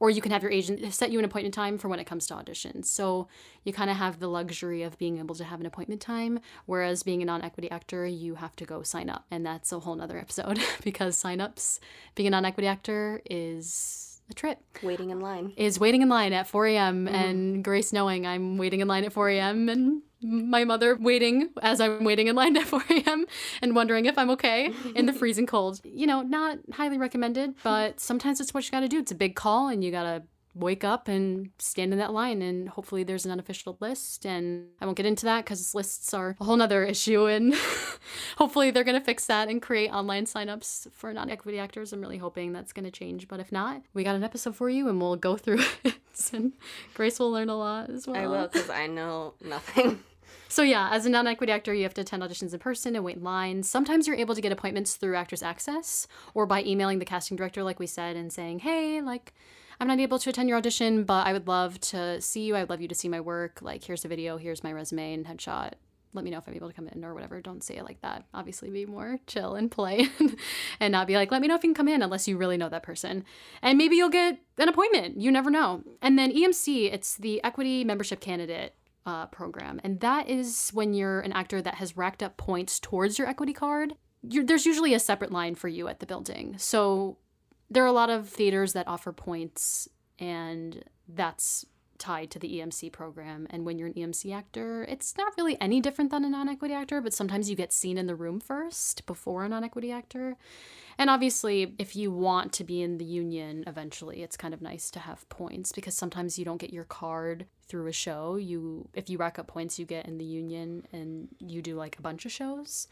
[SPEAKER 1] or you can have your agent set you an appointment time for when it comes to auditions. So you kind of have the luxury of being able to have an appointment time, whereas being a non equity actor, you have to go sign up. And that's a whole nother episode (laughs) because signups, being a non equity actor is a trip.
[SPEAKER 2] Waiting in line.
[SPEAKER 1] Is waiting in line at 4 a.m. Mm-hmm. and Grace knowing I'm waiting in line at 4 a.m. and my mother waiting as I'm waiting in line at (laughs) 4 a.m. and wondering if I'm okay in the (laughs) freezing cold. You know, not highly recommended, but sometimes it's what you gotta do. It's a big call and you gotta wake up and stand in that line and hopefully there's an unofficial list and i won't get into that because lists are a whole nother issue and (laughs) hopefully they're going to fix that and create online signups for non-equity actors i'm really hoping that's going to change but if not we got an episode for you and we'll go through (laughs) it and grace will learn a lot as well
[SPEAKER 2] i will because i know nothing (laughs)
[SPEAKER 1] so yeah, as a non-equity actor, you have to attend auditions in person and wait in line. Sometimes you're able to get appointments through Actors Access or by emailing the casting director, like we said, and saying, "Hey, like." I'm not able to attend your audition, but I would love to see you. I would love you to see my work. Like, here's the video, here's my resume and headshot. Let me know if I'm able to come in or whatever. Don't say it like that. Obviously, be more chill and polite (laughs) and not be like, let me know if you can come in unless you really know that person. And maybe you'll get an appointment. You never know. And then EMC, it's the Equity Membership Candidate uh, program. And that is when you're an actor that has racked up points towards your equity card. there's usually a separate line for you at the building. So there are a lot of theaters that offer points, and that's tied to the EMC program. And when you're an EMC actor, it's not really any different than a non equity actor, but sometimes you get seen in the room first before a non equity actor. And obviously, if you want to be in the union eventually, it's kind of nice to have points because sometimes you don't get your card through a show. You if you rack up points you get in the union and you do like a bunch of shows.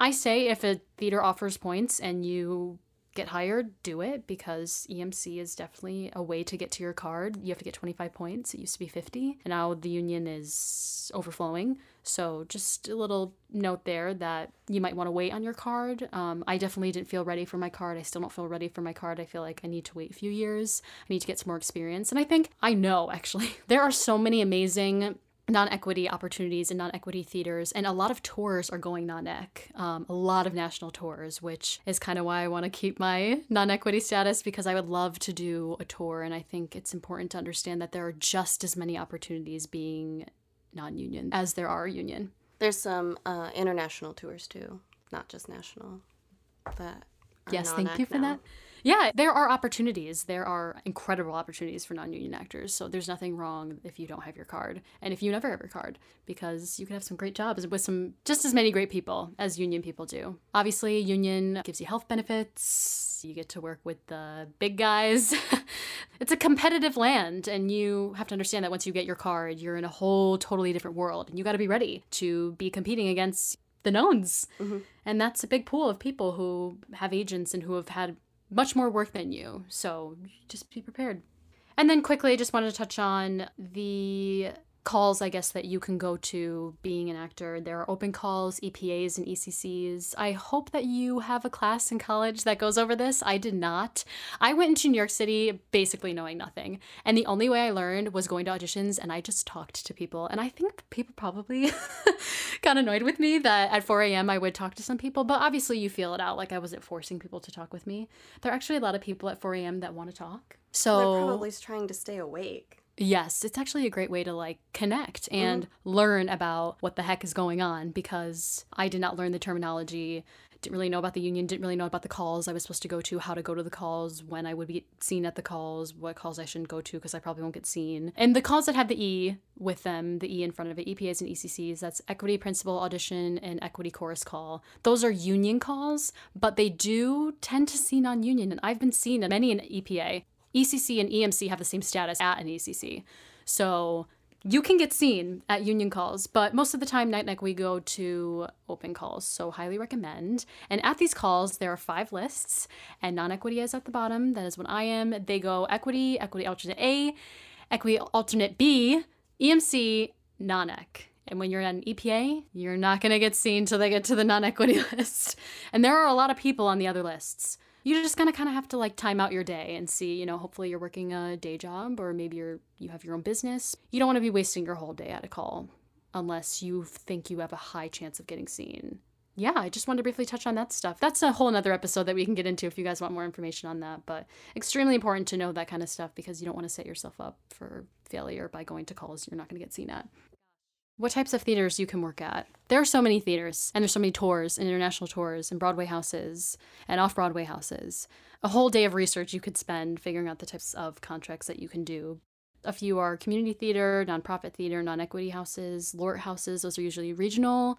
[SPEAKER 1] I say if a theater offers points and you get hired, do it because EMC is definitely a way to get to your card. You have to get 25 points. It used to be 50, and now the union is overflowing. So, just a little note there that you might want to wait on your card. Um, I definitely didn't feel ready for my card. I still don't feel ready for my card. I feel like I need to wait a few years. I need to get some more experience. And I think I know actually, (laughs) there are so many amazing non-equity opportunities in non-equity theaters and a lot of tours are going non-ec um, a lot of national tours which is kind of why i want to keep my non-equity status because i would love to do a tour and i think it's important to understand that there are just as many opportunities being non-union as there are union
[SPEAKER 2] there's some uh, international tours too not just national that
[SPEAKER 1] yes thank you for now. that yeah, there are opportunities. There are incredible opportunities for non union actors. So there's nothing wrong if you don't have your card and if you never have your card because you can have some great jobs with some just as many great people as union people do. Obviously, union gives you health benefits. You get to work with the big guys. (laughs) it's a competitive land, and you have to understand that once you get your card, you're in a whole totally different world, and you got to be ready to be competing against the knowns. Mm-hmm. And that's a big pool of people who have agents and who have had much more work than you. So just be prepared. And then quickly, I just wanted to touch on the calls, I guess, that you can go to being an actor. There are open calls, EPAs, and ECCs. I hope that you have a class in college that goes over this. I did not. I went into New York City basically knowing nothing. And the only way I learned was going to auditions and I just talked to people. And I think people probably (laughs) got annoyed with me that at 4 a.m. I would talk to some people, but obviously you feel it out. Like I wasn't forcing people to talk with me. There are actually a lot of people at 4 a.m. that want to talk. So
[SPEAKER 2] they're probably trying to stay awake.
[SPEAKER 1] Yes, it's actually a great way to like connect and mm-hmm. learn about what the heck is going on because I did not learn the terminology, didn't really know about the union, didn't really know about the calls I was supposed to go to, how to go to the calls, when I would be seen at the calls, what calls I shouldn't go to because I probably won't get seen. And the calls that have the E with them, the E in front of it, EPAs and ECCs, that's equity principal audition and equity chorus call. Those are union calls, but they do tend to see non union. And I've been seen at many an EPA ECC and EMC have the same status at an ECC. So you can get seen at union calls, but most of the time, Night Night, we go to open calls. So, highly recommend. And at these calls, there are five lists, and non equity is at the bottom. That is what I am. They go equity, equity alternate A, equity alternate B, EMC, non ec. And when you're at an EPA, you're not going to get seen till they get to the non equity (laughs) list. And there are a lot of people on the other lists you're just gonna kind of have to like time out your day and see you know hopefully you're working a day job or maybe you're you have your own business. You don't want to be wasting your whole day at a call unless you think you have a high chance of getting seen. Yeah i just wanted to briefly touch on that stuff. That's a whole another episode that we can get into if you guys want more information on that but extremely important to know that kind of stuff because you don't want to set yourself up for failure by going to calls you're not going to get seen at what types of theaters you can work at. There are so many theaters, and there's so many tours and international tours and Broadway houses and off Broadway houses. A whole day of research you could spend figuring out the types of contracts that you can do. A few are community theater, nonprofit theater, non equity houses, LORT houses, those are usually regional.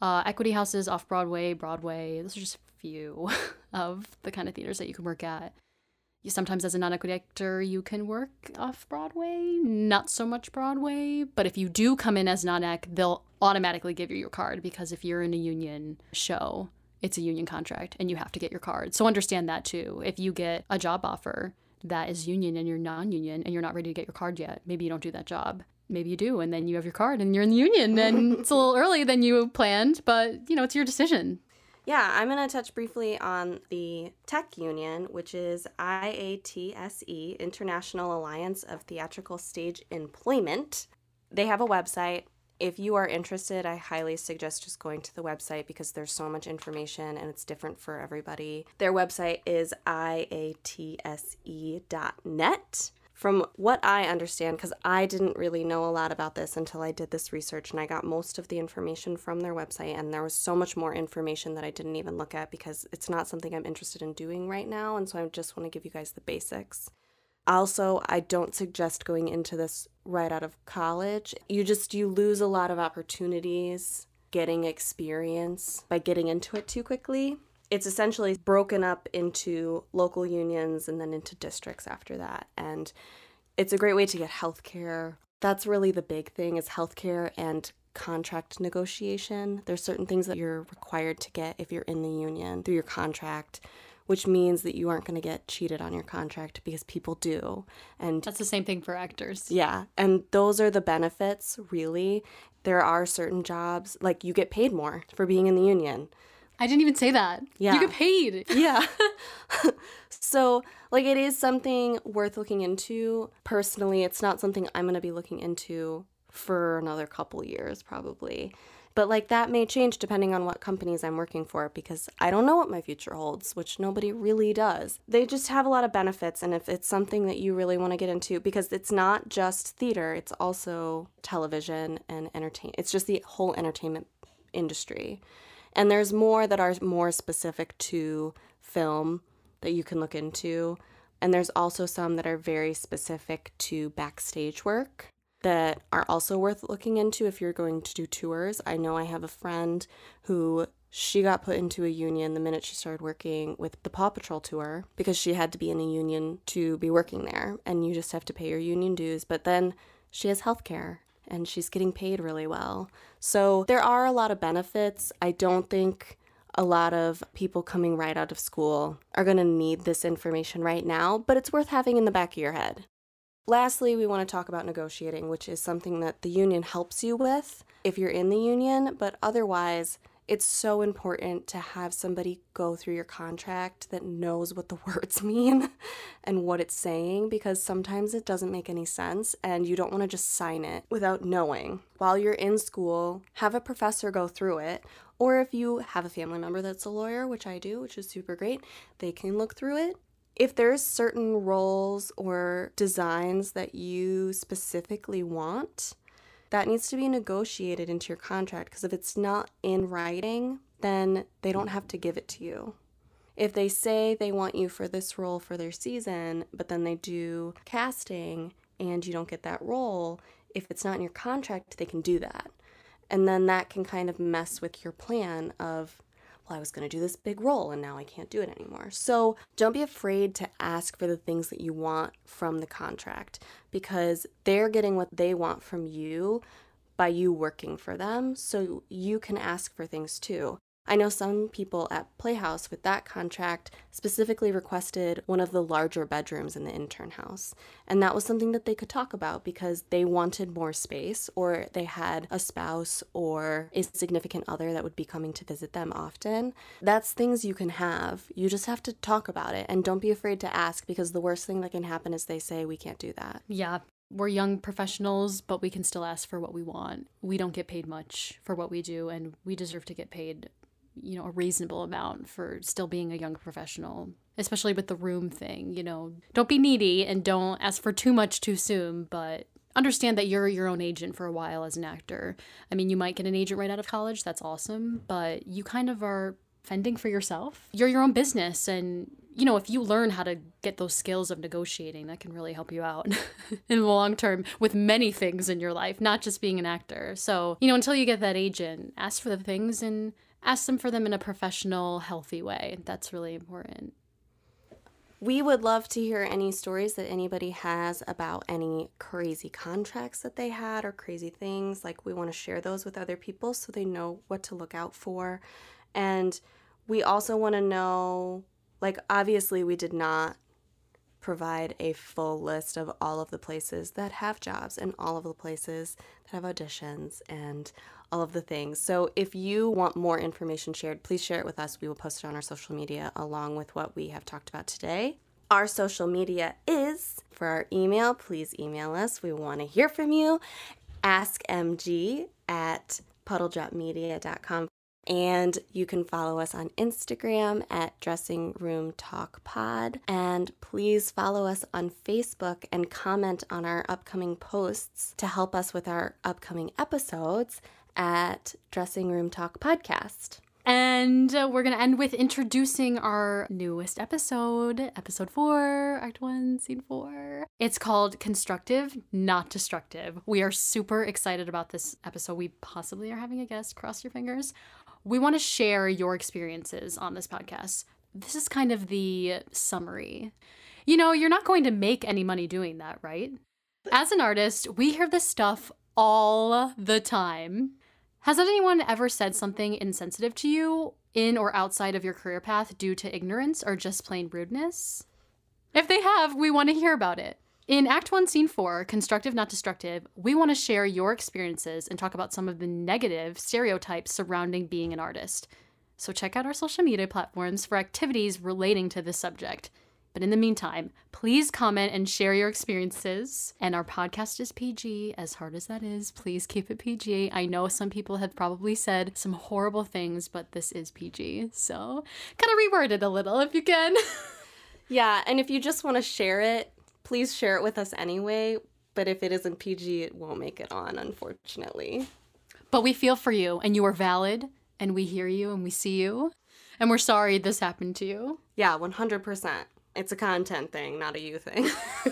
[SPEAKER 1] Uh, equity houses, off Broadway, Broadway, those are just a few (laughs) of the kind of theaters that you can work at sometimes as a non-equity actor you can work off broadway not so much broadway but if you do come in as non-ec they'll automatically give you your card because if you're in a union show it's a union contract and you have to get your card. So understand that too. If you get a job offer that is union and you're non-union and you're not ready to get your card yet maybe you don't do that job. Maybe you do and then you have your card and you're in the union and (laughs) it's a little early than you planned but you know it's your decision
[SPEAKER 2] yeah, I'm going to touch briefly on the Tech Union, which is IATSE, International Alliance of Theatrical Stage Employment. They have a website. If you are interested, I highly suggest just going to the website because there's so much information and it's different for everybody. Their website is iatse.net. from what I understand, because I didn't really know a lot about this until I did this research and I got most of the information from their website, and there was so much more information that I didn't even look at because it's not something I'm interested in doing right now, and so I just want to give you guys the basics. Also, I don't suggest going into this right out of college. You just you lose a lot of opportunities getting experience by getting into it too quickly. It's essentially broken up into local unions and then into districts after that. And it's a great way to get healthcare. That's really the big thing is healthcare and contract negotiation. There's certain things that you're required to get if you're in the union through your contract which means that you aren't going to get cheated on your contract because people do. And
[SPEAKER 1] that's the same thing for actors.
[SPEAKER 2] Yeah. And those are the benefits, really. There are certain jobs, like you get paid more for being in the union.
[SPEAKER 1] I didn't even say that. Yeah. You get paid. (laughs)
[SPEAKER 2] Yeah. (laughs) so, like, it is something worth looking into. Personally, it's not something I'm going to be looking into for another couple years, probably. But like that may change depending on what companies I'm working for because I don't know what my future holds, which nobody really does. They just have a lot of benefits and if it's something that you really want to get into because it's not just theater, it's also television and entertain. It's just the whole entertainment industry. And there's more that are more specific to film that you can look into. And there's also some that are very specific to backstage work that are also worth looking into if you're going to do tours. I know I have a friend who she got put into a union the minute she started working with the Paw Patrol tour because she had to be in a union to be working there and you just have to pay your union dues, but then she has health care and she's getting paid really well. So there are a lot of benefits. I don't think a lot of people coming right out of school are going to need this information right now, but it's worth having in the back of your head. Lastly, we want to talk about negotiating, which is something that the union helps you with if you're in the union, but otherwise, it's so important to have somebody go through your contract that knows what the (laughs) words mean and what it's saying because sometimes it doesn't make any sense and you don't want to just sign it without knowing. While you're in school, have a professor go through it. Or if you have a family member that's a lawyer, which I do, which is super great, they can look through it if there's certain roles or designs that you specifically want, that needs to be negotiated into your contract because if it's not in writing, then they don't have to give it to you. If they say they want you for this role for their season, but then they do casting and you don't get that role, if it's not in your contract, they can do that. And then that can kind of mess with your plan of well, I was going to do this big role and now I can't do it anymore. So don't be afraid to ask for the things that you want from the contract because they're getting what they want from you by you working for them. So you can ask for things too. I know some people at Playhouse with that contract specifically requested one of the larger bedrooms in the intern house. And that was something that they could talk about because they wanted more space or they had a spouse or a significant other that would be coming to visit them often. That's things you can have. You just have to talk about it and don't be afraid to ask because the worst thing that can happen is they say, we can't do that.
[SPEAKER 1] Yeah, we're young professionals, but we can still ask for what we want. We don't get paid much for what we do, and we deserve to get paid you know, a reasonable amount for still being a young professional, especially with the room thing, you know. Don't be needy and don't ask for too much too soon, but understand that you're your own agent for a while as an actor. I mean, you might get an agent right out of college, that's awesome, but you kind of are fending for yourself. You're your own business and you know, if you learn how to get those skills of negotiating, that can really help you out (laughs) in the long term with many things in your life, not just being an actor. So, you know, until you get that agent, ask for the things and ask them for them in a professional, healthy way. That's really important.
[SPEAKER 2] We would love to hear any stories that anybody has about any crazy contracts that they had or crazy things. Like, we want to share those with other people so they know what to look out for. And we also want to know, like, obviously, we did not provide a full list of all of the places that have jobs and all of the places that have auditions and all of the things. So if you want more information shared, please share it with us. We will post it on our social media along with what we have talked about today. Our social media is for our email. Please email us. We want to hear from you. AskMG at puddledropmedia.com. And you can follow us on Instagram at Dressing Room Talk Pod. And please follow us on Facebook and comment on our upcoming posts to help us with our upcoming episodes at Dressing Room Talk Podcast.
[SPEAKER 1] And uh, we're going to end with introducing our newest episode, episode four, act one, scene four. It's called Constructive, Not Destructive. We are super excited about this episode. We possibly are having a guest, cross your fingers. We want to share your experiences on this podcast. This is kind of the summary. You know, you're not going to make any money doing that, right? As an artist, we hear this stuff all the time. Has anyone ever said something insensitive to you in or outside of your career path due to ignorance or just plain rudeness? If they have, we want to hear about it. In Act 1, Scene 4, Constructive Not Destructive, we want to share your experiences and talk about some of the negative stereotypes surrounding being an artist. So check out our social media platforms for activities relating to this subject. But in the meantime, please comment and share your experiences. And our podcast is PG, as hard as that is. Please keep it PG. I know some people have probably said some horrible things, but this is PG. So kind of reword it a little if you can. (laughs)
[SPEAKER 2] yeah, and if you just want to share it, please share it with us anyway. But if it isn't PG, it won't make it on, unfortunately.
[SPEAKER 1] But we feel for you, and you are valid, and we hear you, and we see you. And we're sorry this happened to you.
[SPEAKER 2] Yeah, 100%. It's a content thing, not a you thing.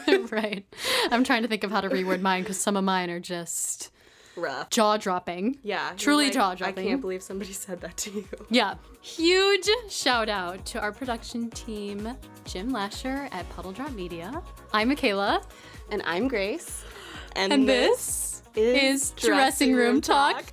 [SPEAKER 2] (laughs)
[SPEAKER 1] right. I'm trying to think of how to reword mine because some of mine are just
[SPEAKER 2] rough,
[SPEAKER 1] jaw dropping.
[SPEAKER 2] Yeah,
[SPEAKER 1] truly like, jaw dropping.
[SPEAKER 2] I can't believe somebody (laughs) said that to you.
[SPEAKER 1] Yeah. Huge shout out to our production team, Jim Lasher at Puddle Drop Media. I'm Michaela,
[SPEAKER 2] and I'm Grace,
[SPEAKER 1] and, and this, this is Dressing Room Talk. Talk.